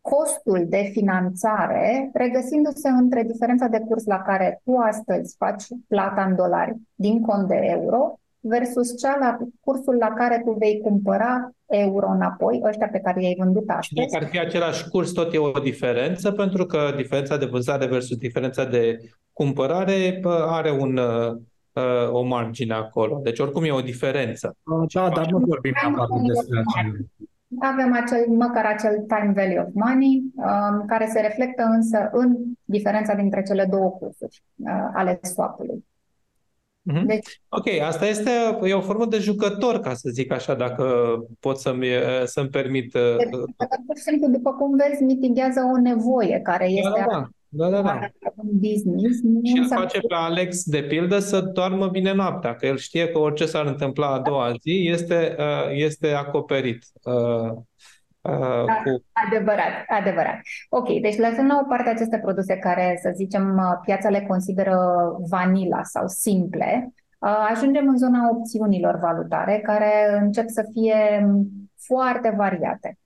S2: costul de finanțare regăsindu-se între diferența de curs la care tu astăzi faci plata în dolari din cont de euro versus cea la cursul la care tu vei cumpăra euro înapoi, ăștia pe care i-ai vândut astăzi.
S1: Și dacă ar fi același curs, tot e o diferență, pentru că diferența de vânzare versus diferența de cumpărare are un, uh, uh, o margine acolo. Deci oricum e o diferență.
S3: Da, dar nu vorbim neapărat despre acel
S2: avem acel, măcar acel time value of money, um, care se reflectă însă în diferența dintre cele două cursuri uh, ale swap-ului.
S1: Mm-hmm. Deci, ok, asta este e o formă de jucător, ca să zic așa, dacă pot să-mi, să-mi permit. Deci,
S2: pur și simplu, după cum vezi, mitigează o nevoie care da, este
S1: da, da. Da, da, da.
S2: un business.
S1: Și îl face pe Alex, de pildă, să doarmă bine noaptea, că el știe că orice s-ar întâmpla a doua zi este, este acoperit.
S2: Uh, cu... Adevărat, adevărat. Ok, deci lăsând la o parte aceste produse care, să zicem, uh, piața le consideră vanila sau simple, uh, ajungem în zona opțiunilor valutare care încep să fie foarte variate.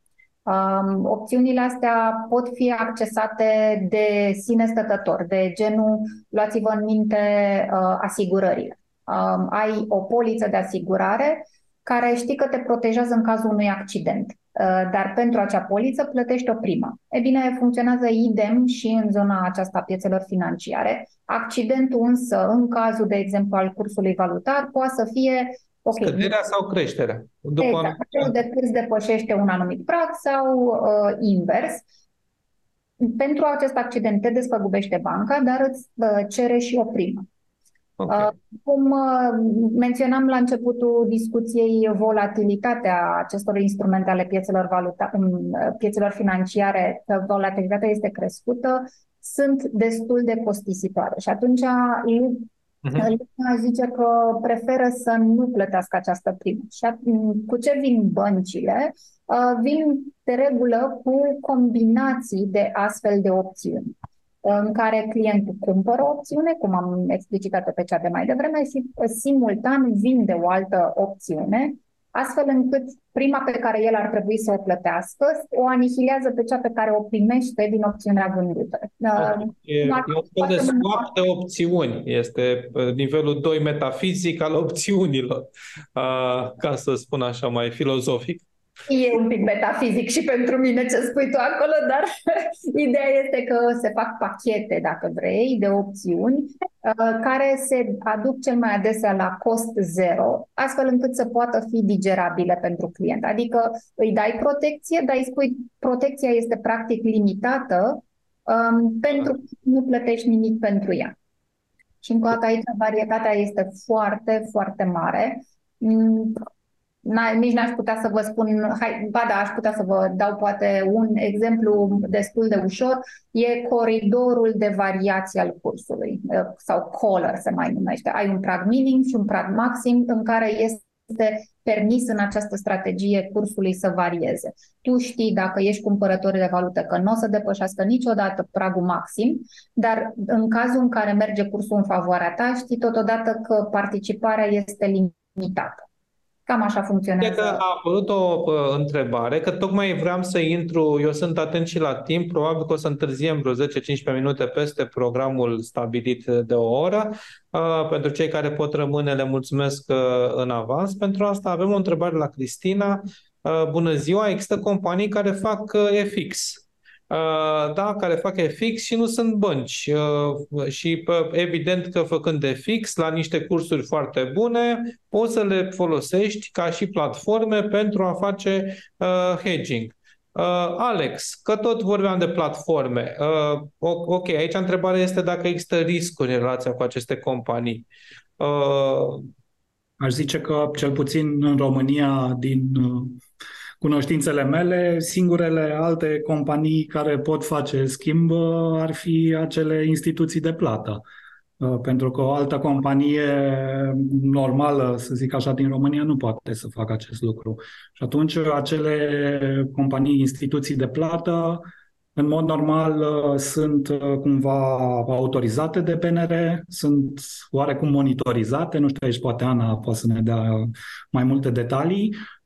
S2: Um, opțiunile astea pot fi accesate de sine stătător, de genul, luați-vă în minte uh, asigurările. Um, ai o poliță de asigurare care știi că te protejează în cazul unui accident. Uh, dar pentru acea poliță plătești o primă. E bine, funcționează idem și în zona aceasta a piețelor financiare. Accidentul însă, în cazul, de exemplu, al cursului valutar, poate să fie
S1: Okay. Scăderea sau creșterea?
S2: După exact. Acel de cât depășește un anumit prag sau uh, invers. Pentru acest accident te despăgubește banca, dar îți uh, cere și o primă. Okay. Uh, cum uh, menționam la începutul discuției, volatilitatea acestor instrumente ale piețelor, valuta, um, uh, piețelor financiare, că volatilitatea este crescută, sunt destul de costisitoare. Și atunci uh-huh. lumea zice că preferă să nu plătească această primă. Și cu ce vin băncile? Vin de regulă cu combinații de astfel de opțiuni în care clientul cumpără o opțiune, cum am explicitat pe cea de mai devreme, și simultan vinde o altă opțiune, astfel încât prima pe care el ar trebui să o plătească o anihilează pe cea pe care o primește din opțiunea vândută.
S1: E, e un fel de swap de opțiuni. Este uh, nivelul 2 metafizic al opțiunilor, uh, ca să spun așa mai filozofic.
S2: E un pic metafizic și pentru mine ce spui tu acolo, dar ideea este că se fac pachete, dacă vrei, de opțiuni uh, care se aduc cel mai adesea la cost zero, astfel încât să poată fi digerabile pentru client. Adică îi dai protecție, dar îi spui protecția este practic limitată um, pentru că nu plătești nimic pentru ea. Și încă o dată aici varietatea este foarte, foarte mare. Mm, nici n-aș putea să vă spun, hai, ba da, aș putea să vă dau poate un exemplu destul de ușor, e coridorul de variație al cursului, sau color se mai numește. Ai un prag minim și un prag maxim în care este este permis în această strategie cursului să varieze. Tu știi dacă ești cumpărător de valută că nu o să depășească niciodată pragul maxim, dar în cazul în care merge cursul în favoarea ta, știi totodată că participarea este limitată. Cam așa funcționează.
S1: Că a apărut o uh, întrebare, că tocmai vreau să intru, eu sunt atent și la timp, probabil că o să întârziem vreo 10-15 minute peste programul stabilit de o oră. Uh, pentru cei care pot rămâne, le mulțumesc uh, în avans. Pentru asta avem o întrebare la Cristina. Uh, bună ziua, există companii care fac uh, FX. Uh, da, care fac FX și nu sunt bănci. Uh, și evident că făcând FX la niște cursuri foarte bune, poți să le folosești ca și platforme pentru a face uh, hedging. Alex, că tot vorbeam de platforme. Ok, aici întrebarea este dacă există riscuri în relația cu aceste companii.
S3: Aș zice că, cel puțin în România, din cunoștințele mele, singurele alte companii care pot face schimb uh, ar fi acele instituții de plată. Uh, pentru că o altă companie normală, să zic așa, din România nu poate să facă acest lucru. Și atunci acele companii, instituții de plată, în mod normal uh, sunt cumva autorizate de PNR, sunt oarecum monitorizate, nu știu, aici poate Ana poate să ne dea mai multe detalii, Uh,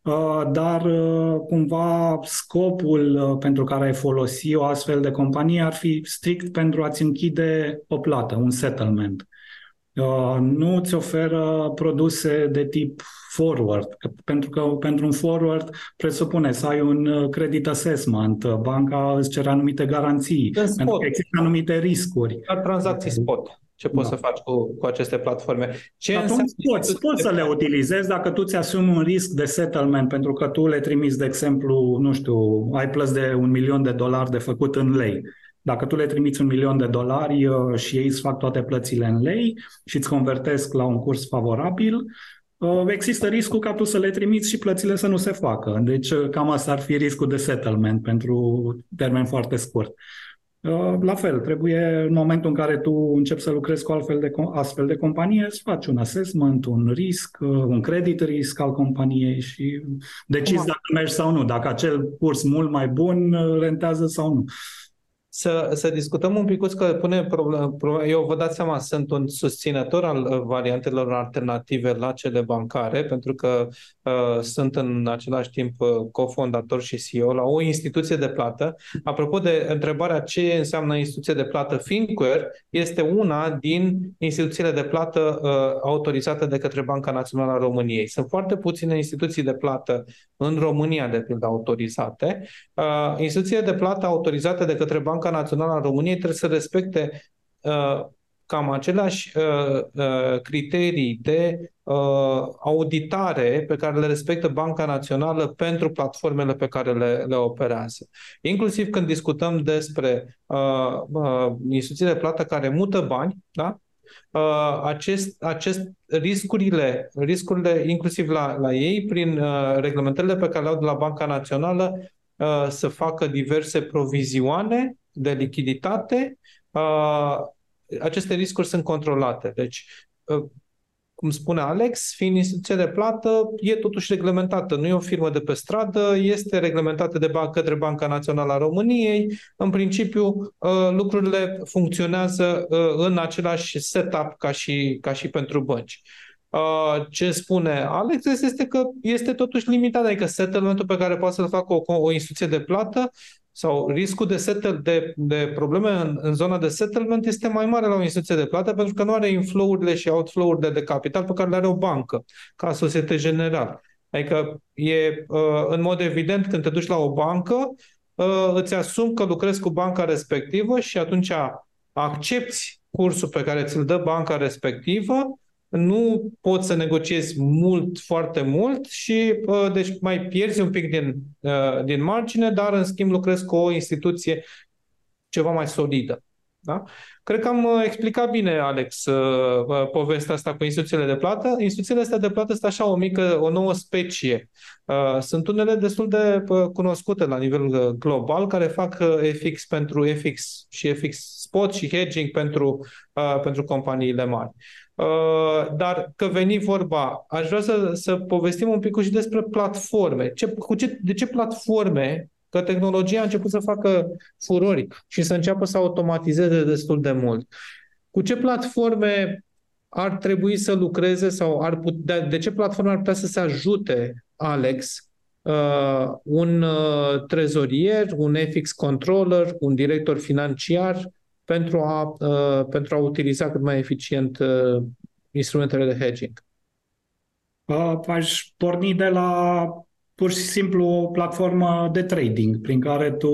S3: dar uh, cumva scopul uh, pentru care ai folosi o astfel de companie ar fi strict pentru a-ți închide o plată, un settlement. Nu îți oferă produse de tip forward, pentru că pentru un forward presupune să ai un credit assessment, banca îți cere anumite garanții, pentru că există anumite riscuri.
S1: La tranzacții spot ce poți da. să faci cu, cu aceste platforme. Ce
S3: Atunci poți, poți să le utilizezi dacă tu ți-asumi un risc de settlement, pentru că tu le trimiți, de exemplu, nu știu, ai plăți de un milion de dolari de făcut în lei. Dacă tu le trimiți un milion de dolari uh, și ei îți fac toate plățile în lei și îți convertesc la un curs favorabil, uh, există riscul ca tu să le trimiți și plățile să nu se facă. Deci uh, cam asta ar fi riscul de settlement pentru termen foarte scurt. Uh, la fel, trebuie în momentul în care tu începi să lucrezi cu altfel de, astfel de companie, să faci un assessment, un risc, uh, un credit risc al companiei și decizi dacă mergi sau nu, dacă acel curs mult mai bun uh, rentează sau nu
S1: să, să discutăm un pic că pune problemă. Eu vă dați seama, sunt un susținător al uh, variantelor alternative la cele bancare, pentru că uh, sunt în același timp uh, cofondator și CEO la o instituție de plată. Apropo de întrebarea ce înseamnă instituție de plată, Finquare este una din instituțiile de plată uh, autorizate de către Banca Națională a României. Sunt foarte puține instituții de plată în România, de pildă, autorizate. Uh, instituțiile de plată autorizate de către Banca Banca Națională a României trebuie să respecte uh, cam aceleași uh, uh, criterii de uh, auditare pe care le respectă Banca Națională pentru platformele pe care le, le operează. Inclusiv când discutăm despre uh, uh, instituții de plată care mută bani, da? Uh, acest, acest riscurile, riscurile inclusiv la, la ei, prin uh, reglementările pe care le au de la Banca Națională, uh, să facă diverse provizioane de lichiditate, aceste riscuri sunt controlate. Deci, cum spune Alex, fiind instituție de plată, e totuși reglementată. Nu e o firmă de pe stradă, este reglementată de bancă către Banca Națională a României. În principiu, lucrurile funcționează în același setup ca și, ca și pentru bănci. Ce spune Alex este că este totuși limitat, adică settlementul pe care poate să-l facă o, o instituție de plată sau riscul de, settle, de, de probleme în, în zona de settlement este mai mare la o instituție de plată pentru că nu are inflow-urile și outflow-urile de capital pe care le are o bancă, ca Societe General. Adică e uh, în mod evident când te duci la o bancă, uh, îți asumi că lucrezi cu banca respectivă și atunci accepti cursul pe care ți-l dă banca respectivă nu poți să negociezi mult, foarte mult și uh, deci mai pierzi un pic din, uh, din margine, dar în schimb lucrezi cu o instituție ceva mai solidă. Da? Cred că am uh, explicat bine, Alex, povestea asta cu instituțiile de plată. Instituțiile astea de plată sunt așa o mică, o nouă specie. Sunt unele destul de cunoscute la nivel global care fac FX pentru FX și FX spot și hedging pentru, pentru companiile mari. Dar că veni vorba, aș vrea să, să povestim un pic și despre platforme. Ce, cu ce, de ce platforme că tehnologia a început să facă furori și să înceapă să automatizeze destul de mult. Cu ce platforme ar trebui să lucreze sau ar putea, de ce platforme ar putea să se ajute Alex, uh, un uh, trezorier, un FX controller, un director financiar pentru a, uh, pentru a utiliza cât mai eficient uh, instrumentele de hedging?
S3: Uh, aș porni de la pur și simplu o platformă de trading prin care tu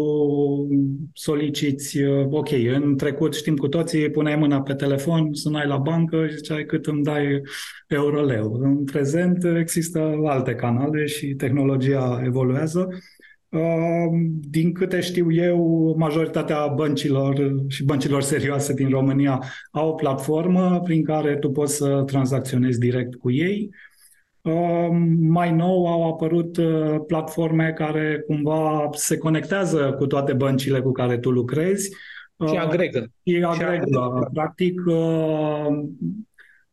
S3: soliciți, uh, ok, în trecut știm cu toții, puneai mâna pe telefon, sunai la bancă și ziceai cât îmi dai euro-leu. În prezent există alte canale și tehnologia evoluează. Uh, din câte știu eu, majoritatea băncilor și băncilor serioase din România au o platformă prin care tu poți să tranzacționezi direct cu ei mai nou au apărut uh, platforme care cumva se conectează cu toate băncile cu care tu lucrezi.
S1: Și agregă.
S3: Și agregă. Practic, uh, uh,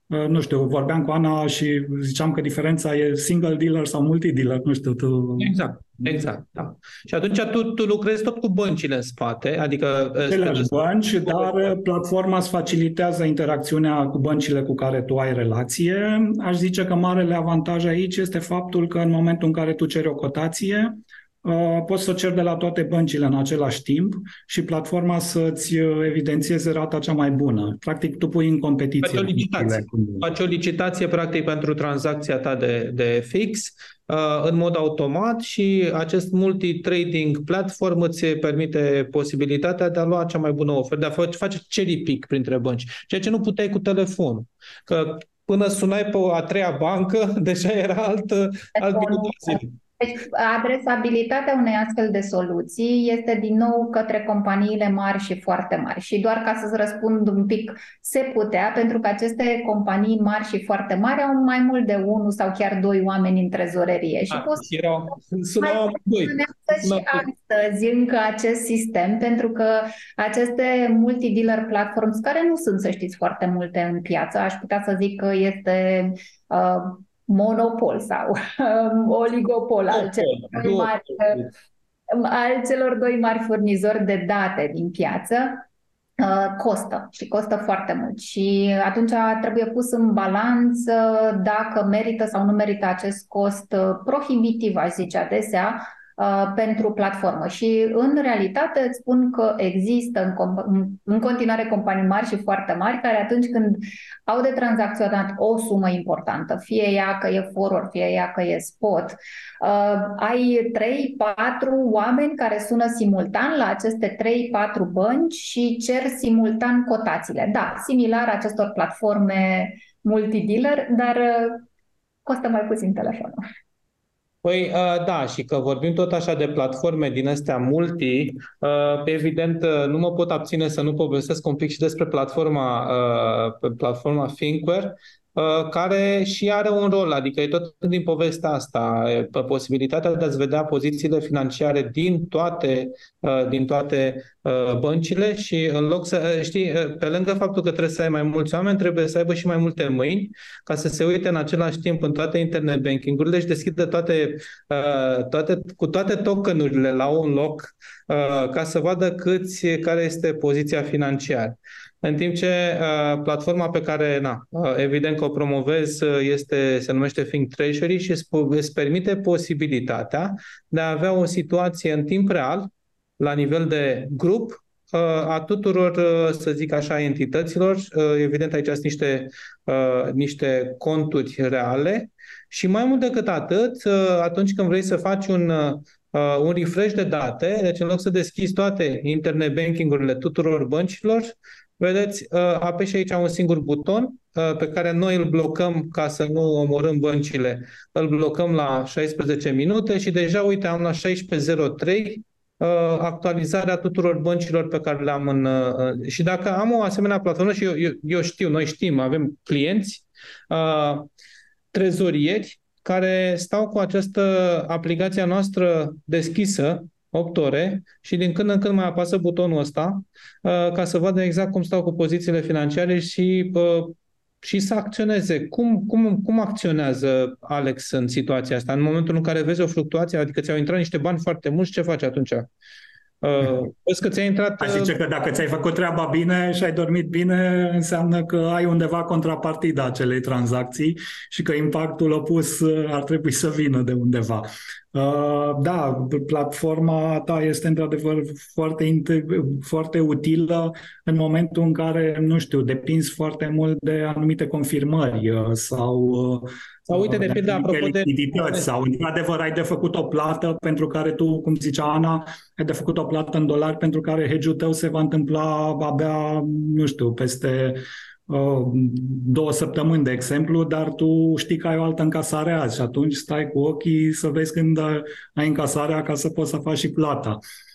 S3: nu știu, vorbeam cu Ana și ziceam că diferența e single dealer sau multi-dealer, nu știu, tu...
S1: Exact. Exact, da. Și atunci tu, tu lucrezi tot cu băncile în spate, adică...
S3: Aceleași bănci, dar platforma îți facilitează interacțiunea cu băncile cu care tu ai relație. Aș zice că marele avantaj aici este faptul că în momentul în care tu ceri o cotație, Uh, poți să cer de la toate băncile în același timp și platforma să-ți uh, evidențieze rata cea mai bună. Practic, tu pui în competiție. Faci
S1: o licitație, Faci o licitație practic, pentru tranzacția ta de, de fix uh, în mod automat și acest multi-trading platform îți permite posibilitatea de a lua cea mai bună ofertă, de a face cherry pick printre bănci, ceea ce nu puteai cu telefonul. Că până sunai pe a treia bancă, deja era altă, altă
S2: deci, adresabilitatea unei astfel de soluții este din nou către companiile mari și foarte mari. Și doar ca să-ți răspund un pic, se putea, pentru că aceste companii mari și foarte mari au mai mult de unul sau chiar doi oameni în trezorerie. Și
S1: A, ah, poți erau, sunau doi.
S2: și astăzi încă acest sistem, pentru că aceste multi-dealer platforms, care nu sunt, să știți, foarte multe în piață, aș putea să zic că este uh, monopol sau um, oligopol al celor, doi mari, um, al celor doi mari furnizori de date din piață, uh, costă și costă foarte mult. Și atunci trebuie pus în balanț dacă merită sau nu merită acest cost uh, prohibitiv, aș zice adesea, Uh, pentru platformă. Și în realitate îți spun că există în, în continuare companii mari și foarte mari care atunci când au de tranzacționat o sumă importantă, fie ea că e forward, fie ea că e spot, uh, ai 3-4 oameni care sună simultan la aceste 3-4 bănci și cer simultan cotațiile. Da, similar acestor platforme multidealer, dar uh, costă mai puțin telefonul.
S1: Păi da, și că vorbim tot așa de platforme din astea multi, evident nu mă pot abține să nu povestesc un pic și despre platforma, platforma Thinkware, Uh, care și are un rol, adică e tot din povestea asta, posibilitatea de a-ți vedea pozițiile financiare din toate, uh, din toate uh, băncile și în loc să, știi, pe lângă faptul că trebuie să ai mai mulți oameni, trebuie să aibă și mai multe mâini ca să se uite în același timp în toate internet banking-urile și deschidă toate, toate, cu toate tokenurile la un loc ca să vadă câți, care este poziția financiară. În timp ce uh, platforma pe care, na, uh, evident că o promovez, uh, este, se numește Think Treasury și îți permite posibilitatea de a avea o situație în timp real, la nivel de grup, uh, a tuturor, uh, să zic așa, entităților. Uh, evident, aici sunt niște, niște conturi reale și mai mult decât atât, atunci când vrei să faci un un refresh de date, deci în loc să deschizi toate internet banking-urile tuturor băncilor, Vedeți, uh, apeși aici un singur buton uh, pe care noi îl blocăm ca să nu omorâm băncile. Îl blocăm la 16 minute și deja, uite, am la 16.03 uh, actualizarea tuturor băncilor pe care le am în... Și dacă am o asemenea platformă și eu, eu, eu știu, noi știm, avem clienți, trezorieri care stau cu această aplicația noastră deschisă 8 ore și din când în când mai apasă butonul ăsta uh, ca să vadă exact cum stau cu pozițiile financiare și uh, și să acționeze. Cum, cum, cum acționează Alex în situația asta? În momentul în care vezi o fluctuație, adică ți-au intrat niște bani foarte mulți, ce faci atunci? Uh, vezi că ți-a intrat...
S3: Aș zice că dacă ți-ai făcut treaba bine și ai dormit bine, înseamnă că ai undeva contrapartida acelei tranzacții și că impactul opus ar trebui să vină de undeva. Uh, da, platforma ta este într-adevăr foarte, foarte utilă în momentul în care, nu știu, depinzi foarte mult de anumite confirmări uh, sau uh,
S1: sau uite, de pildă, apropo de...
S3: Sau, într-adevăr, ai de făcut o plată pentru care tu, cum zicea Ana, ai de făcut o plată în dolari pentru care hedge tău se va întâmpla abia, nu știu, peste două săptămâni, de exemplu, dar tu știi că ai o altă încasare azi și atunci stai cu ochii să vezi când ai încasarea ca să poți să faci și plata. Uh,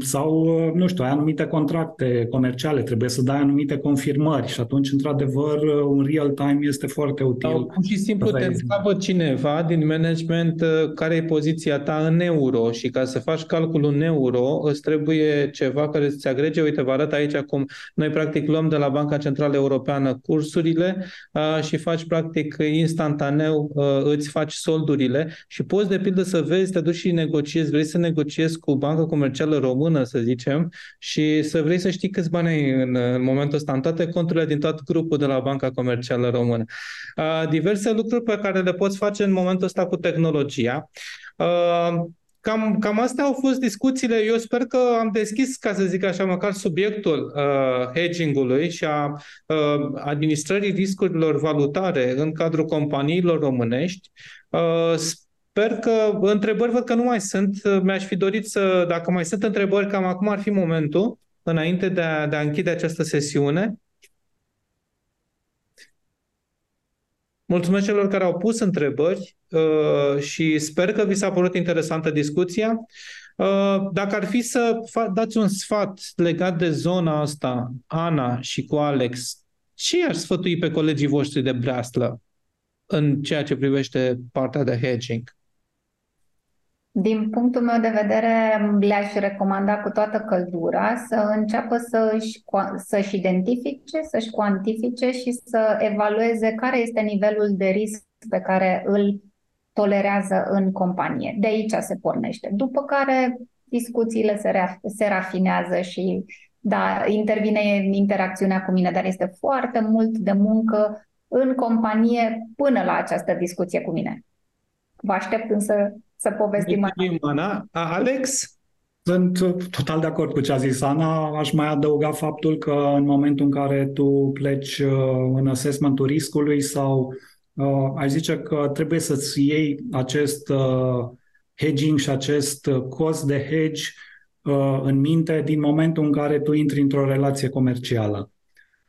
S3: sau, uh, nu știu, ai anumite contracte comerciale, trebuie să dai anumite confirmări și atunci, într-adăvăr, uh, un real-time este foarte util. Sau
S1: pur și simplu te întreabă cineva din management care e poziția ta în euro și ca să faci calculul în euro îți trebuie ceva care să-ți agrege. Uite, vă arăt aici cum noi practic luăm de la Banca Centrală Europeană cursurile și faci practic instantaneu, îți faci soldurile și poți de pildă să vezi, te duci și negociezi, vrei să negociezi cu banca comercială comercială română, să zicem, și să vrei să știi câți bani ai în, în momentul ăsta în toate conturile din tot grupul de la Banca Comercială Română. Uh, diverse lucruri pe care le poți face în momentul ăsta cu tehnologia. Uh, Cam, cam astea au fost discuțiile. Eu sper că am deschis, ca să zic așa, măcar subiectul uh, hedging-ului și a uh, administrării riscurilor valutare în cadrul companiilor românești. Uh, Sper că întrebări văd că nu mai sunt. Mi-aș fi dorit să, dacă mai sunt întrebări, cam acum ar fi momentul, înainte de a, de a închide această sesiune. Mulțumesc celor care au pus întrebări uh, și sper că vi s-a părut interesantă discuția. Uh, dacă ar fi să dați un sfat legat de zona asta, Ana și cu Alex, ce aș sfătui pe colegii voștri de breaslă în ceea ce privește partea de hedging?
S2: Din punctul meu de vedere, le-aș recomanda cu toată căldura să înceapă să-și, să-și identifice, să-și cuantifice și să evalueze care este nivelul de risc pe care îl tolerează în companie. De aici se pornește. După care discuțiile se, rea- se rafinează și da, intervine interacțiunea cu mine, dar este foarte mult de muncă în companie până la această discuție cu mine. Vă aștept însă să povestim mai
S1: Ana. Alex?
S3: Sunt total de acord cu ce a zis Ana. Aș mai adăuga faptul că în momentul în care tu pleci uh, în assessmentul riscului sau uh, aș zice că trebuie să-ți iei acest uh, hedging și acest cost de hedge uh, în minte din momentul în care tu intri într-o relație comercială.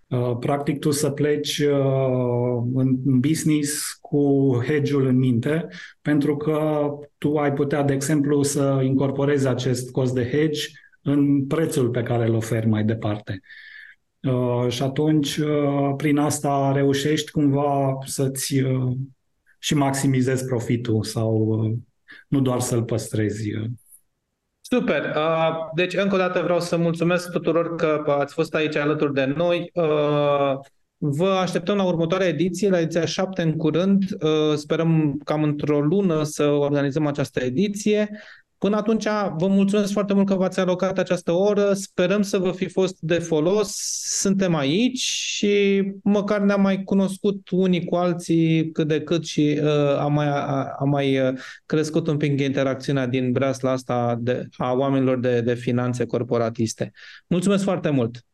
S3: Uh, practic tu să pleci uh, în business cu hedge-ul în minte, pentru că tu ai putea, de exemplu, să incorporezi acest cost de hedge în prețul pe care îl oferi mai departe. Uh, și atunci, prin asta reușești cumva să-ți și maximizezi profitul sau nu doar să-l păstrezi
S1: Super! Deci, încă o dată vreau să mulțumesc tuturor că ați fost aici alături de noi. Vă așteptăm la următoarea ediție, la ediția 7 în curând. Sperăm cam într-o lună să organizăm această ediție. Până atunci, vă mulțumesc foarte mult că v-ați alocat această oră. Sperăm să vă fi fost de folos. Suntem aici și măcar ne-am mai cunoscut unii cu alții cât de cât și uh, am mai, a, a mai uh, crescut un pic interacțiunea din breasla asta de, a oamenilor de, de finanțe corporatiste. Mulțumesc foarte mult!